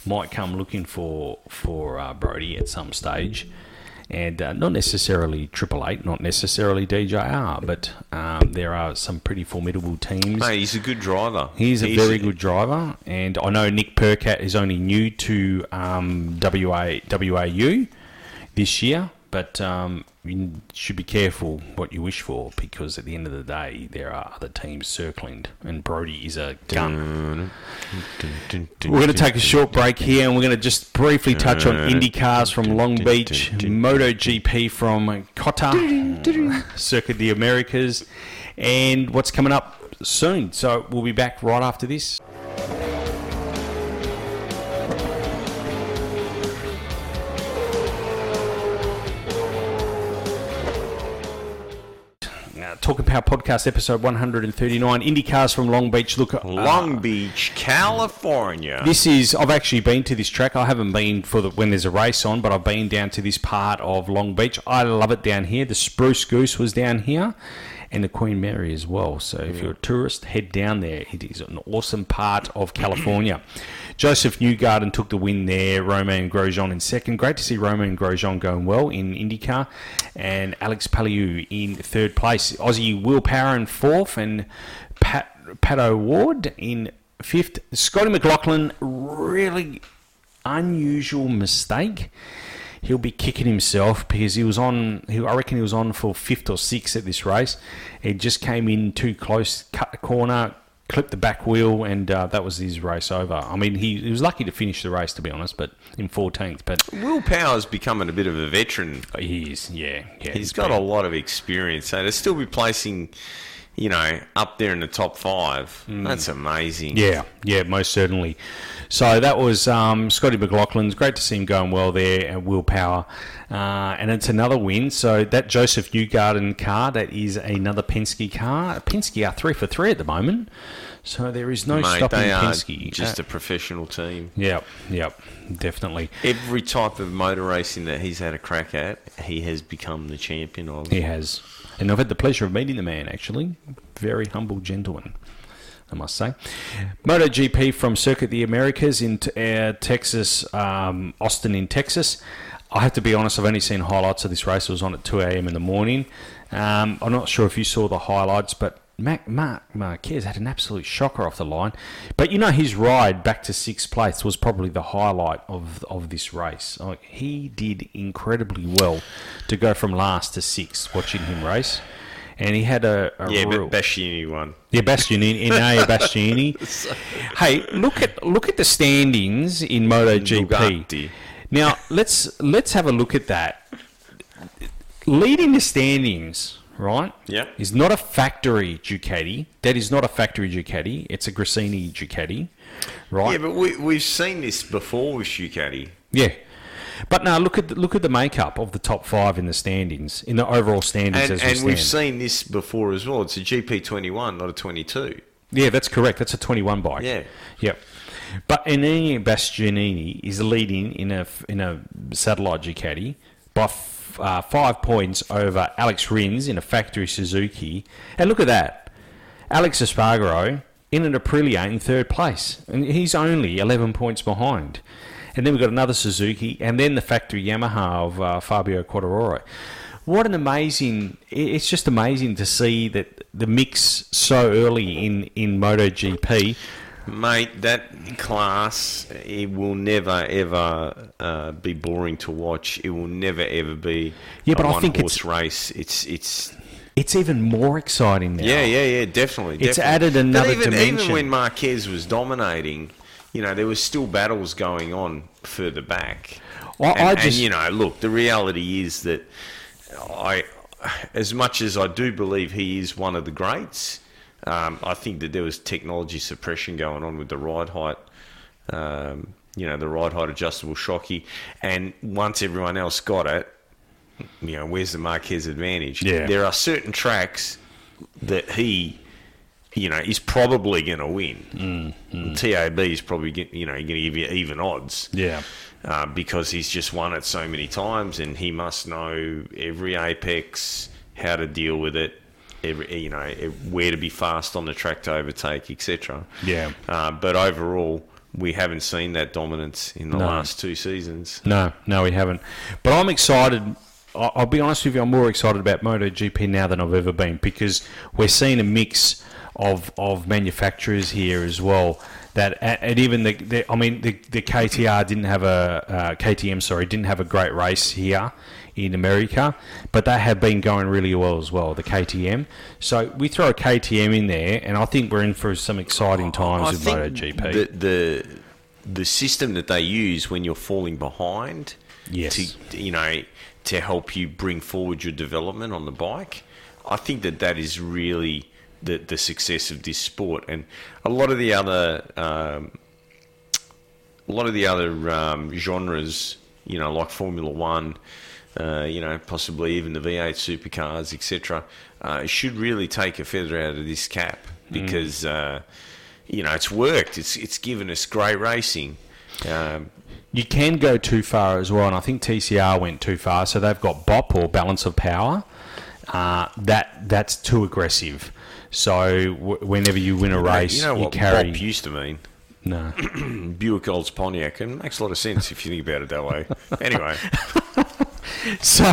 might come looking for for uh, Brody at some stage. And uh, not necessarily Triple Eight, not necessarily DJR, but um, there are some pretty formidable teams. Mate, he's a good driver. He's a very good driver, and I know Nick Percat is only new to um, WA, WAU this year, but um, you should be careful what you wish for because at the end of the day, there are other teams circling, and Brody is a gun. We're going to take a short break here, and we're going to just briefly touch on Indy cars from Long Beach, MotoGP from Qatar, Circuit the Americas, and what's coming up soon. So we'll be back right after this. Talking Power Podcast, episode 139. IndyCars from Long Beach. Look, uh, Long Beach, California. This is. I've actually been to this track. I haven't been for the, when there's a race on, but I've been down to this part of Long Beach. I love it down here. The Spruce Goose was down here, and the Queen Mary as well. So if you're a tourist, head down there. It is an awesome part of California. Josef Newgarden took the win there. Romain Grosjean in second. Great to see Romain Grosjean going well in IndyCar, and Alex Palou in third place. Aussie Will Power in fourth, and Pat Pato Ward in fifth. Scotty McLaughlin really unusual mistake. He'll be kicking himself because he was on. He, I reckon he was on for fifth or sixth at this race. He just came in too close, cut the corner, clipped the back wheel, and uh, that was his race over. I mean, he, he was lucky to finish the race, to be honest, but in 14th. But Will Power's becoming a bit of a veteran. he is, yeah, yeah. He's got a lot of experience, so to still be placing, you know, up there in the top five, that's amazing. Yeah, yeah, most certainly. So that was um, Scotty McLaughlin's. Great to see him going well there and Will Power. Uh, and it's another win. So that Josef Newgarden car, that is another Penske car. Penske are three for three at the moment. So there is no Mate, stopping they are Penske. just a professional team. Yep, yep, definitely. Every type of motor racing that he's had a crack at, he has become the champion of. He has. And I've had the pleasure of meeting the man, actually. Very humble gentleman, I must say. MotoGP from Circuit the Americas in uh, Texas, um, Austin in Texas. I have to be honest, I've only seen highlights of this race. It was on at 2 a.m. in the morning. Um, I'm not sure if you saw the highlights, but Mac, Marc Marquez had an absolute shocker off the line. But you know, his ride back to sixth place was probably the highlight of of this race. Like, he did incredibly well to go from last to sixth watching him race. And he had a, a Yeah, real, but Bastianini won. yeah, Bastianini, Enea Bastianini. hey, look at look at the standings in MotoGP. Ducati. Now let's let's have a look at that. Leading the standings, right? Yeah. Is not a factory Ducati. That is not a factory Ducati. It's a Gresini Ducati, right? Yeah, but we, we've seen this before with Ducati. Yeah. But now look at the, look at the makeup of the top five in the standings, in the overall standings And, as we and we've seen this before as well. It's a GP21, not a 22. Yeah, that's correct. That's a 21 bike. Yeah. Yep. But Enea Bastianini is leading in a in a satellite Ducati by f- uh, five points over Alex Rins in a factory Suzuki. And look at that, Alex Espargaro in an Aprilia in third place, and he's only 11 points behind. And then we've got another Suzuki, and then the factory Yamaha of uh, Fabio Quartararo. What an amazing! It's just amazing to see that the mix so early in in MotoGP. Mate, that class, it will never ever uh, be boring to watch. It will never ever be Yeah, but a I think horse it's- race. It's it's It's even more exciting now. yeah yeah yeah definitely. It's definitely. added But another even, dimension. Even when Marquez was dominating, you know there was still battles going on further back. Well, and, I and, just- you know, look, the reality is that I, as much as I do believe he is one of the greats, um, I think that there was technology suppression going on with the ride height. Um, you know, the ride height adjustable shocky, and once everyone else got it, you know, where's the Marquez advantage? Yeah. There are certain tracks that he, you know, is probably going to win. TAB is probably, get, you know, going to give you even odds Yeah. uh, because he's just won it so many times, and he must know every apex, how to deal with it, every you know where to be fast on the track to overtake, etc. Yeah. Uh, but overall, we haven't seen that dominance in the No. last two seasons. No, no, we haven't. But I'm excited. I'll be honest with you. I'm more excited about MotoGP now than I've ever been because we're seeing a mix of of manufacturers here as well. That and even the, the I mean the, the KTR didn't have a uh, KTM sorry didn't have a great race here in America, but they have been going really well as well. The KTM, so we throw a KTM in there, and I think we're in for some exciting times I with MotoGP. The, the the system that they use when you're falling behind, Yes. to you know to help you bring forward your development on the bike. I think that that is really the the success of this sport, and a lot of the other um, a lot of the other um, genres, you know, like Formula One. Uh, you know, possibly even the V8 supercars, etc., uh, should really take a feather out of this cap because uh, you know it's worked. It's it's given us great racing. Um, You can go too far as well, and I think TCR went too far. So they've got BOP or balance of power. Uh, that that's too aggressive. So w- whenever you win a race, you know what carry Bop used to mean? no. Buick Olds Pontiac, and it makes a lot of sense if you think about it that way. Anyway, So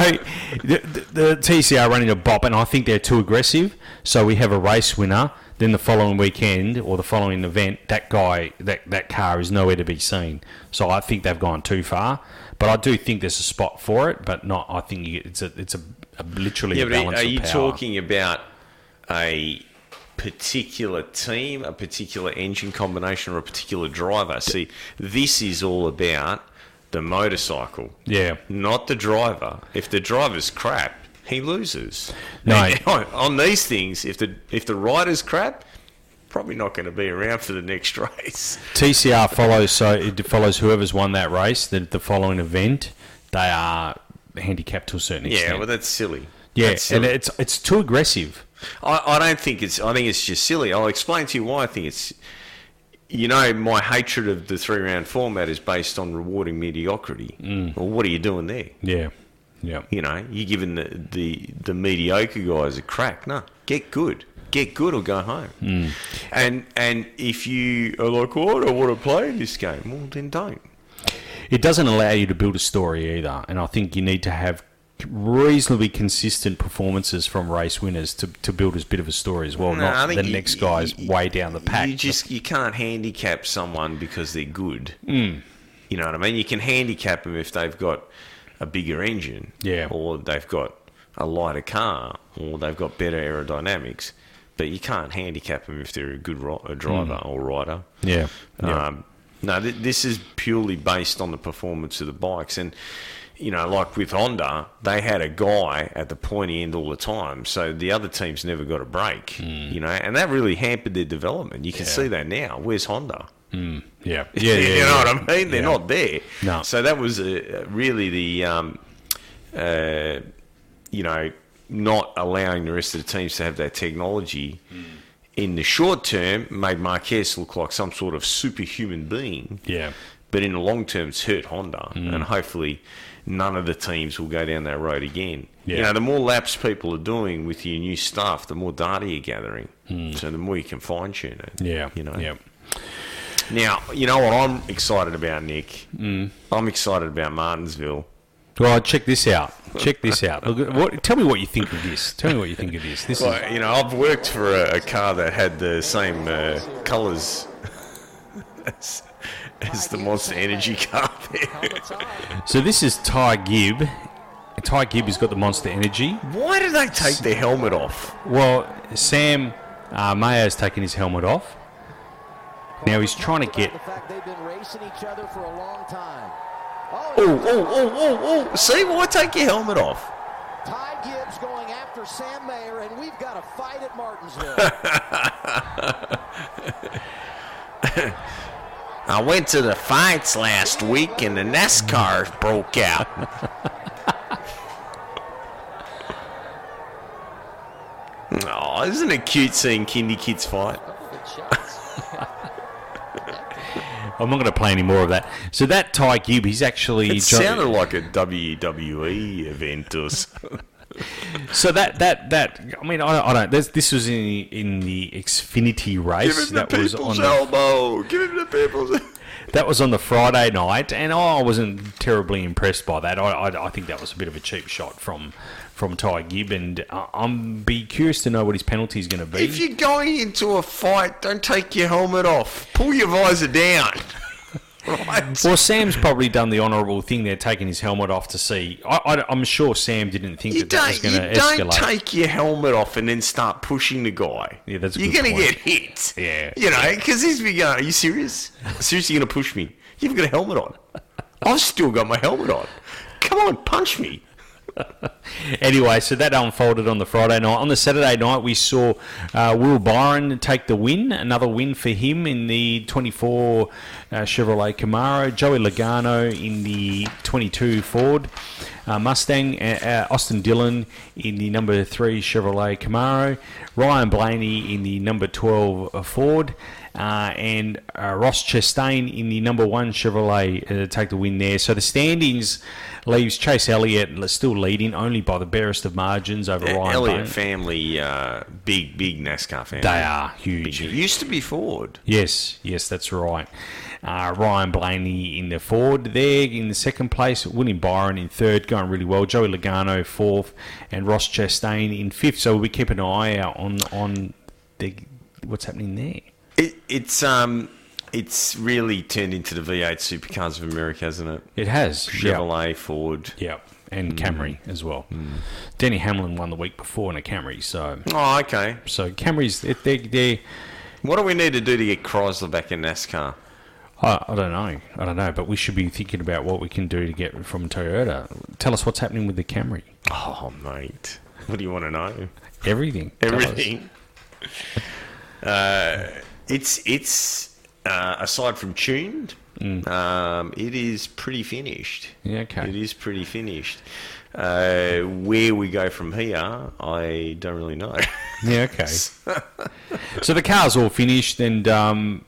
the, the, the TCR running a BOP, and I think they're too aggressive. So we have a race winner. Then the following weekend or the following event, that guy, that, that car is nowhere to be seen. So I think they've gone too far. But I do think there's a spot for it, but not. I think you, it's a it's a, a literally yeah, a balance. Are you power. talking about a particular team, a particular engine combination, or a particular driver? See, this is all about the motorcycle. Yeah. not the driver. If the driver's crap, he loses. No. On, on these things, if the if the rider's crap, probably not going to be around for the next race. TCR follows so it follows whoever's won that race. The, the following event, they are handicapped to a certain extent. Yeah, well, that's silly. yeah, That's and it's it's too aggressive. I, I don't think it's. I think it's just silly. I'll explain to you why I think it's. You know, my hatred of the three round format is based on rewarding mediocrity. Mm. Well, what are you doing there? Yeah, yeah. You know, you're giving the, the, the mediocre guys a crack. No, get good. Get good or go home. Mm. And and if you are like, oh, I don't want to play in this game, well, then don't. It doesn't allow you to build a story either, and I think you need to have reasonably consistent performances from race winners to, to build as bit of a story as well. No, I not the you- next guy's you- way down the pack. You just you can't handicap someone because they're good. Mm. You know what I mean? You can handicap them if they've got a bigger engine, Yeah. or they've got a lighter car, or they've got better aerodynamics. But you can't handicap them if they're a good ri- a driver or rider. yeah, Mm. yeah. Um, no, th- this is purely based on the performance of the bikes, and you know, like with Honda, they had a guy at the pointy end all the time, so the other teams never got a break. You know, and that really hampered their development. You can see that now. Where's Honda? yeah, yeah, yeah, you yeah. know what I mean? They're Yeah. not there. No. So that was uh, really the, um, uh, you know, not allowing the rest of the teams to have that technology. In the short term, made Marquez look like some sort of superhuman being. Yeah. But in the long term, it's hurt Honda, and hopefully, none of the teams will go down that road again. You know, the more laps people are doing with your new stuff, the more data you're gathering. So the more you can fine tune it. Yeah, you know. yeah. Now, you know what I'm excited about, Nick? Mm. I'm excited about Martinsville. Well, check this out. Check this out. Look, what, tell me what you think of this. Tell me what you think of this. This is you know, I've worked for a, a car that had the same uh, colours as, as the Monster Energy car there. so. This is Ty Gibb. Ty Gibb has got the Monster Energy. Why did they take their helmet off? Well, Sam uh, Mayer's taken his helmet off. Now he's trying to get. The fact they've been racing each other for a long time. Oh, oh, oh, oh, oh. See, why take your helmet off? Ty Gibbs going after Sam Mayer, and we've got a fight at Martinsville. I went to the fights last week and the NASCAR broke out. oh, isn't it cute seeing kindy kids fight? I'm not going to play any more of that. So that Ty Gibb, he's actually. It sounded like a WWE event or something. So that that that I mean I don't, I don't this, this was in in the Xfinity race that was on the, elbow. Give him the people's. that was on the Friday night, and I wasn't terribly impressed by that. I, I, I think that was a bit of a cheap shot from from Ty Gibb, and I- I'm be curious to know what his penalty is going to be. If you're going into a fight, don't take your helmet off. Pull your visor down. right? well, Sam's probably done the honourable thing there, taking his helmet off to see. I, am sure Sam didn't think You that that was don't, going you to don't escalate. take your helmet off and then start pushing the guy. Yeah, that's a You're going to get hit. Yeah. You know, because he's been going, are you serious? Seriously going to push me? You've got a helmet on. I've still got my helmet on. Come on, punch me. Anyway, so that unfolded on the Friday night. On the Saturday night, we saw uh, Will Byron take the win, another win for him in the 24 uh, Chevrolet Camaro. Joey Logano in the 22 Ford uh, Mustang. Uh, uh, Austin Dillon in the number 3 Chevrolet Camaro. Ryan Blaney in the number 12 Ford. Uh, and uh, Ross Chastain in the number one Chevrolet uh, take the win there. So the standings leaves Chase Elliott still leading only by the barest of margins over Ryan Elliott family, uh, big, big NASCAR family. They are Big, huge. it used to be Ford. Yes, yes, that's right. Uh, Ryan Blaney in the Ford there in the second place. William Byron in third, going really well. Joey Logano fourth, and Ross Chastain in fifth. So we keep an eye out on on the what's happening there. It, it's um, it's really turned into the V8 supercars of America, hasn't it? It has. Chevrolet, Ford. Yeah, and Camry as well. Denny Hamlin won the week before in a Camry, so Oh, okay. so Camrys they they What do we need to do to get Chrysler back in NASCAR? I, I don't know, I don't know, but we should be thinking about what we can do to get from Toyota. Tell us what's happening with the Camry. Oh, mate. What do you want to know? Everything, Everything. uh, it's it's uh, aside from tuned, um, it is pretty finished. Yeah, okay. It is pretty finished. Uh, where we go from here, I don't really know. Yeah, okay. so the car's all finished, and um,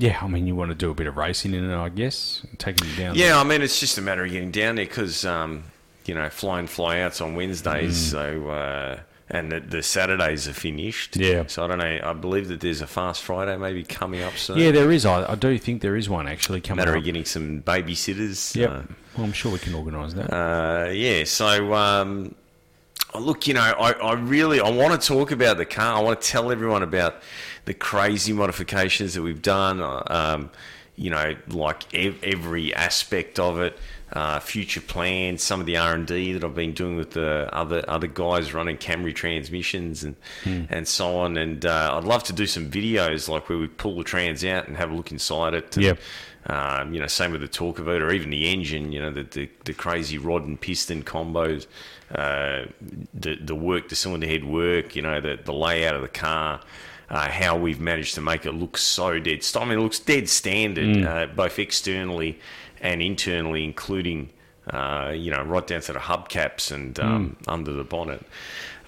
yeah, I mean, you want to do a bit of racing in it, I guess, taking you down. Yeah, I mean, it's just a matter of getting down there because, um, you know, fly in, fly outs on Wednesdays. Mm. So, uh, and the, the Saturdays are finished. Yeah. So I don't know. I believe that there's a Fast Friday maybe coming up soon. yeah, there is. I, I do think there is one actually coming up. matter up. of getting some babysitters. Yep. Uh, well, I'm sure we can organise that. uh, yeah. So, um, look, you know, I, I really I want to talk about the car. I want to tell everyone about the crazy modifications that we've done. uh, Um, you know, like ev- every aspect of it, uh, future plans, some of the R and D that I've been doing with the other other guys running Camry transmissions and and so on. And uh, I'd love to do some videos like where we pull the trans out and have a look inside it. and, Yep. um, you know, same with the Torquevote or even the engine. You know, the the, the crazy rod and piston combos, uh, the the work, the cylinder head work. You know, the the layout of the car. Uh, how we've managed to make it look so dead. I mean, it looks dead standard, uh, both externally and internally, including uh, you know right down to the hubcaps and um, under the bonnet.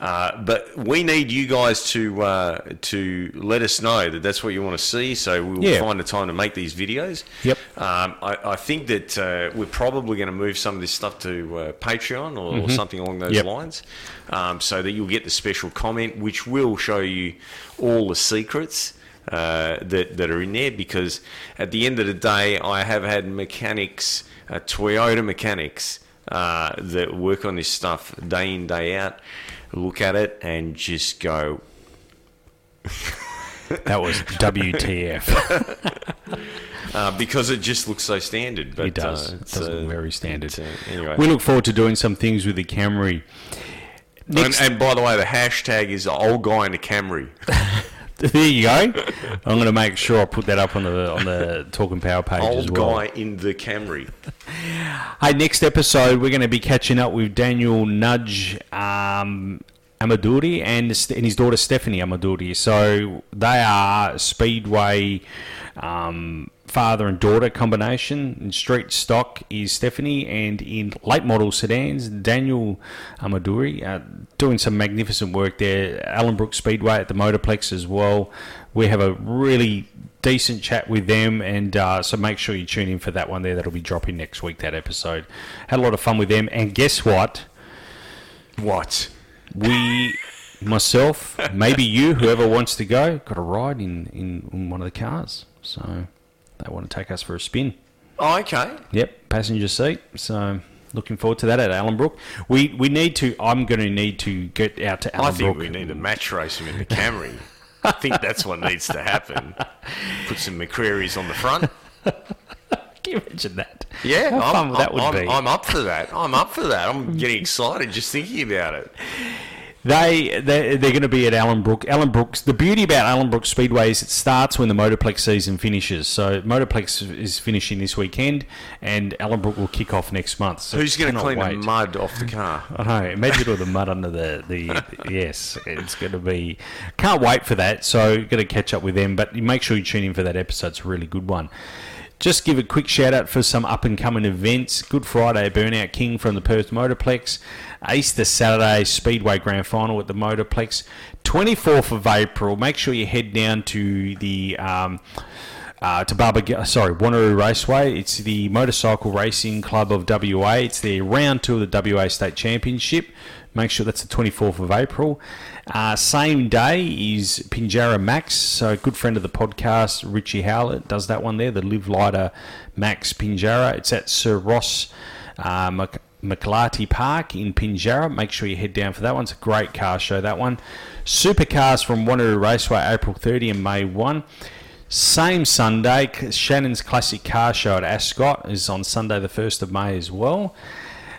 Uh, but we need you guys to uh, to let us know that that's what you want to see. So we'll Yeah. find the time to make these videos. Yep. Um, I, I think that uh, we're probably going to move some of this stuff to uh, Patreon or, or something along those Yep. lines, um, so that you'll get the special comment, which will show you all the secrets. Uh, that that are in there because at the end of the day, I have had mechanics, uh, Toyota mechanics, uh, that work on this stuff day in day out, look at it and just go, that was WTF. uh, because it just looks so standard. But it does. Uh, it does look uh, very standard. uh, anyway, We look forward to doing some things with the Camry. and, and by the way, the hashtag is the old guy in a Camry. there you go. I'm going to make sure I put that up on the on the Talking Power page as old well. guy in the Camry. Hey, next episode we're going to be catching up with Daniel Nudge um, Amaduri and, and his daughter Stephanie Amaduri. So they are Speedway um, father and daughter combination. In street stock is Stephanie, and in late model sedans, Daniel Amaduri uh, doing some magnificent work there. Ellenbrook Speedway at the Motorplex as well. We have a really decent chat with them, and uh, so make sure you tune in for that one there. That'll be dropping next week. That episode had a lot of fun with them, and guess what? What? We, myself, maybe you, whoever wants to go, got a ride in, in, in one of the cars. So They want to take us for a spin. Oh, okay. Yep, passenger seat. So looking forward to that at Ellenbrook. We we need to. I'm going to need to get out to Ellenbrook. I think we need a match race him in the Camry. I think that's what needs to happen. Put some McCreary's on the front. Can you imagine that? Yeah, How I'm, fun that I'm, would I'm, be? I'm up for that. I'm up for that. I'm getting excited just thinking about it. They they they're going to be at Ellenbrook. Ellenbrook's the beauty about Allen Ellenbrook Speedway is it starts when the Motorplex season finishes. So Motorplex is finishing this weekend, and Ellenbrook will kick off next month. So Who's going to clean wait. the mud off the car? I know. Imagine all the mud under the, the yes. It's going to be. Can't wait for that. So going to catch up with them. But make sure you tune in for that episode. It's a really good one. Just give a quick shout out for some up and coming events. Good Friday, Burnout King from the Perth Motorplex. Easter Saturday, Speedway Grand Final at the Motorplex. 24th of April. Make sure you head down to the. Um, uh, to sorry, Wanneroo Raceway. It's the Motorcycle Racing Club of WA. It's the round two of the WA State Championship. Make sure that's the 24th of April. Uh, same day is Pinjarra Max. So, good friend of the podcast, Richie Howlett, does that one there, the Live Lighter Max Pinjarra. It's at Sir Ross uh, McLarty Park in Pinjarra. Make sure you head down for that one. It's a great car show, that one. Supercars from Wanneroo Raceway, April 30 and May 1. Same Sunday, Shannon's Classic Car Show at Ascot is on Sunday, the 1st of May as well.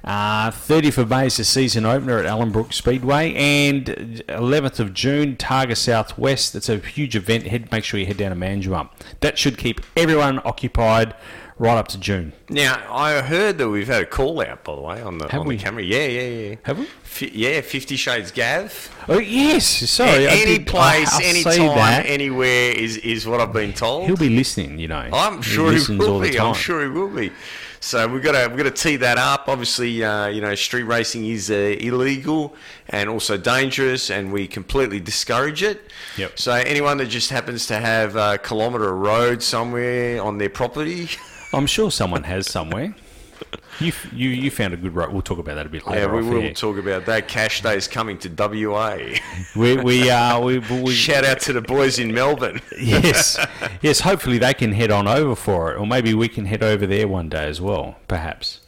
Uh, 30th of May is the season opener at Ellenbrook Speedway, and 11th of June, Targa Southwest. It's a huge event. Head, make sure you head down to Manjimup. That should keep everyone occupied right up to June. Now, I heard that we've had a call out, by the way, on the, Have on we? the camera. Yeah, yeah, yeah. Have we? F- yeah, Fifty Shades Gav. Oh yes, sorry. A- I any did- place, I- I any time, that. anywhere is, is what I've been told. He'll be listening. You know, I'm sure he, listens all will the be. I'm time. sure he will be. So we've got to we've got to tee that up. Obviously, uh, you know, street racing is uh, illegal and also dangerous, and we completely discourage it. Yep. So anyone that just happens to have a kilometre of road somewhere on their property, I'm sure someone has somewhere. You, you you found a good road. We'll talk about that a bit later. yeah, we will air. talk about that. Cash Day is coming to WA. We we uh we, we Shout out to the boys in Melbourne. yes yes. Hopefully they can head on over for it, or maybe we can head over there one day as well. Perhaps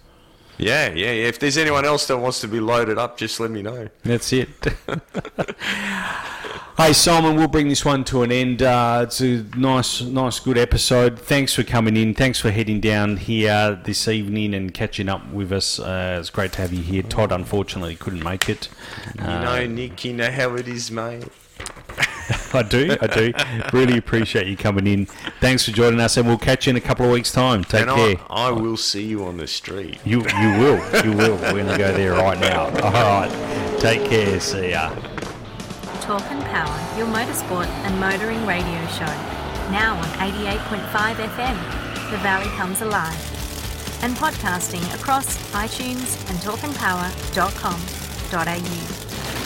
Yeah, yeah, yeah. If there's anyone else that wants to be loaded up, just let me know. that's it. Hey Simon, we'll bring this one to an end. Uh, it's a nice, nice, good episode. Thanks for coming in. Thanks for heading down here this evening and catching up with us. Uh, it's great to have you here. Todd unfortunately couldn't make it. You know, Nick, you know how it is, mate. I do, I do. Really appreciate you coming in. Thanks for joining us, and we'll catch you in a couple of weeks' time. Take and care. I, I will see you on the street. You you will, you will. We're going to go there right now. All right. Take care. See ya. Talk and Power, your motorsport and motoring radio show. Now on 88.5 FM, The Valley Comes Alive. And podcasting across iTunes and talkandpower.com.au.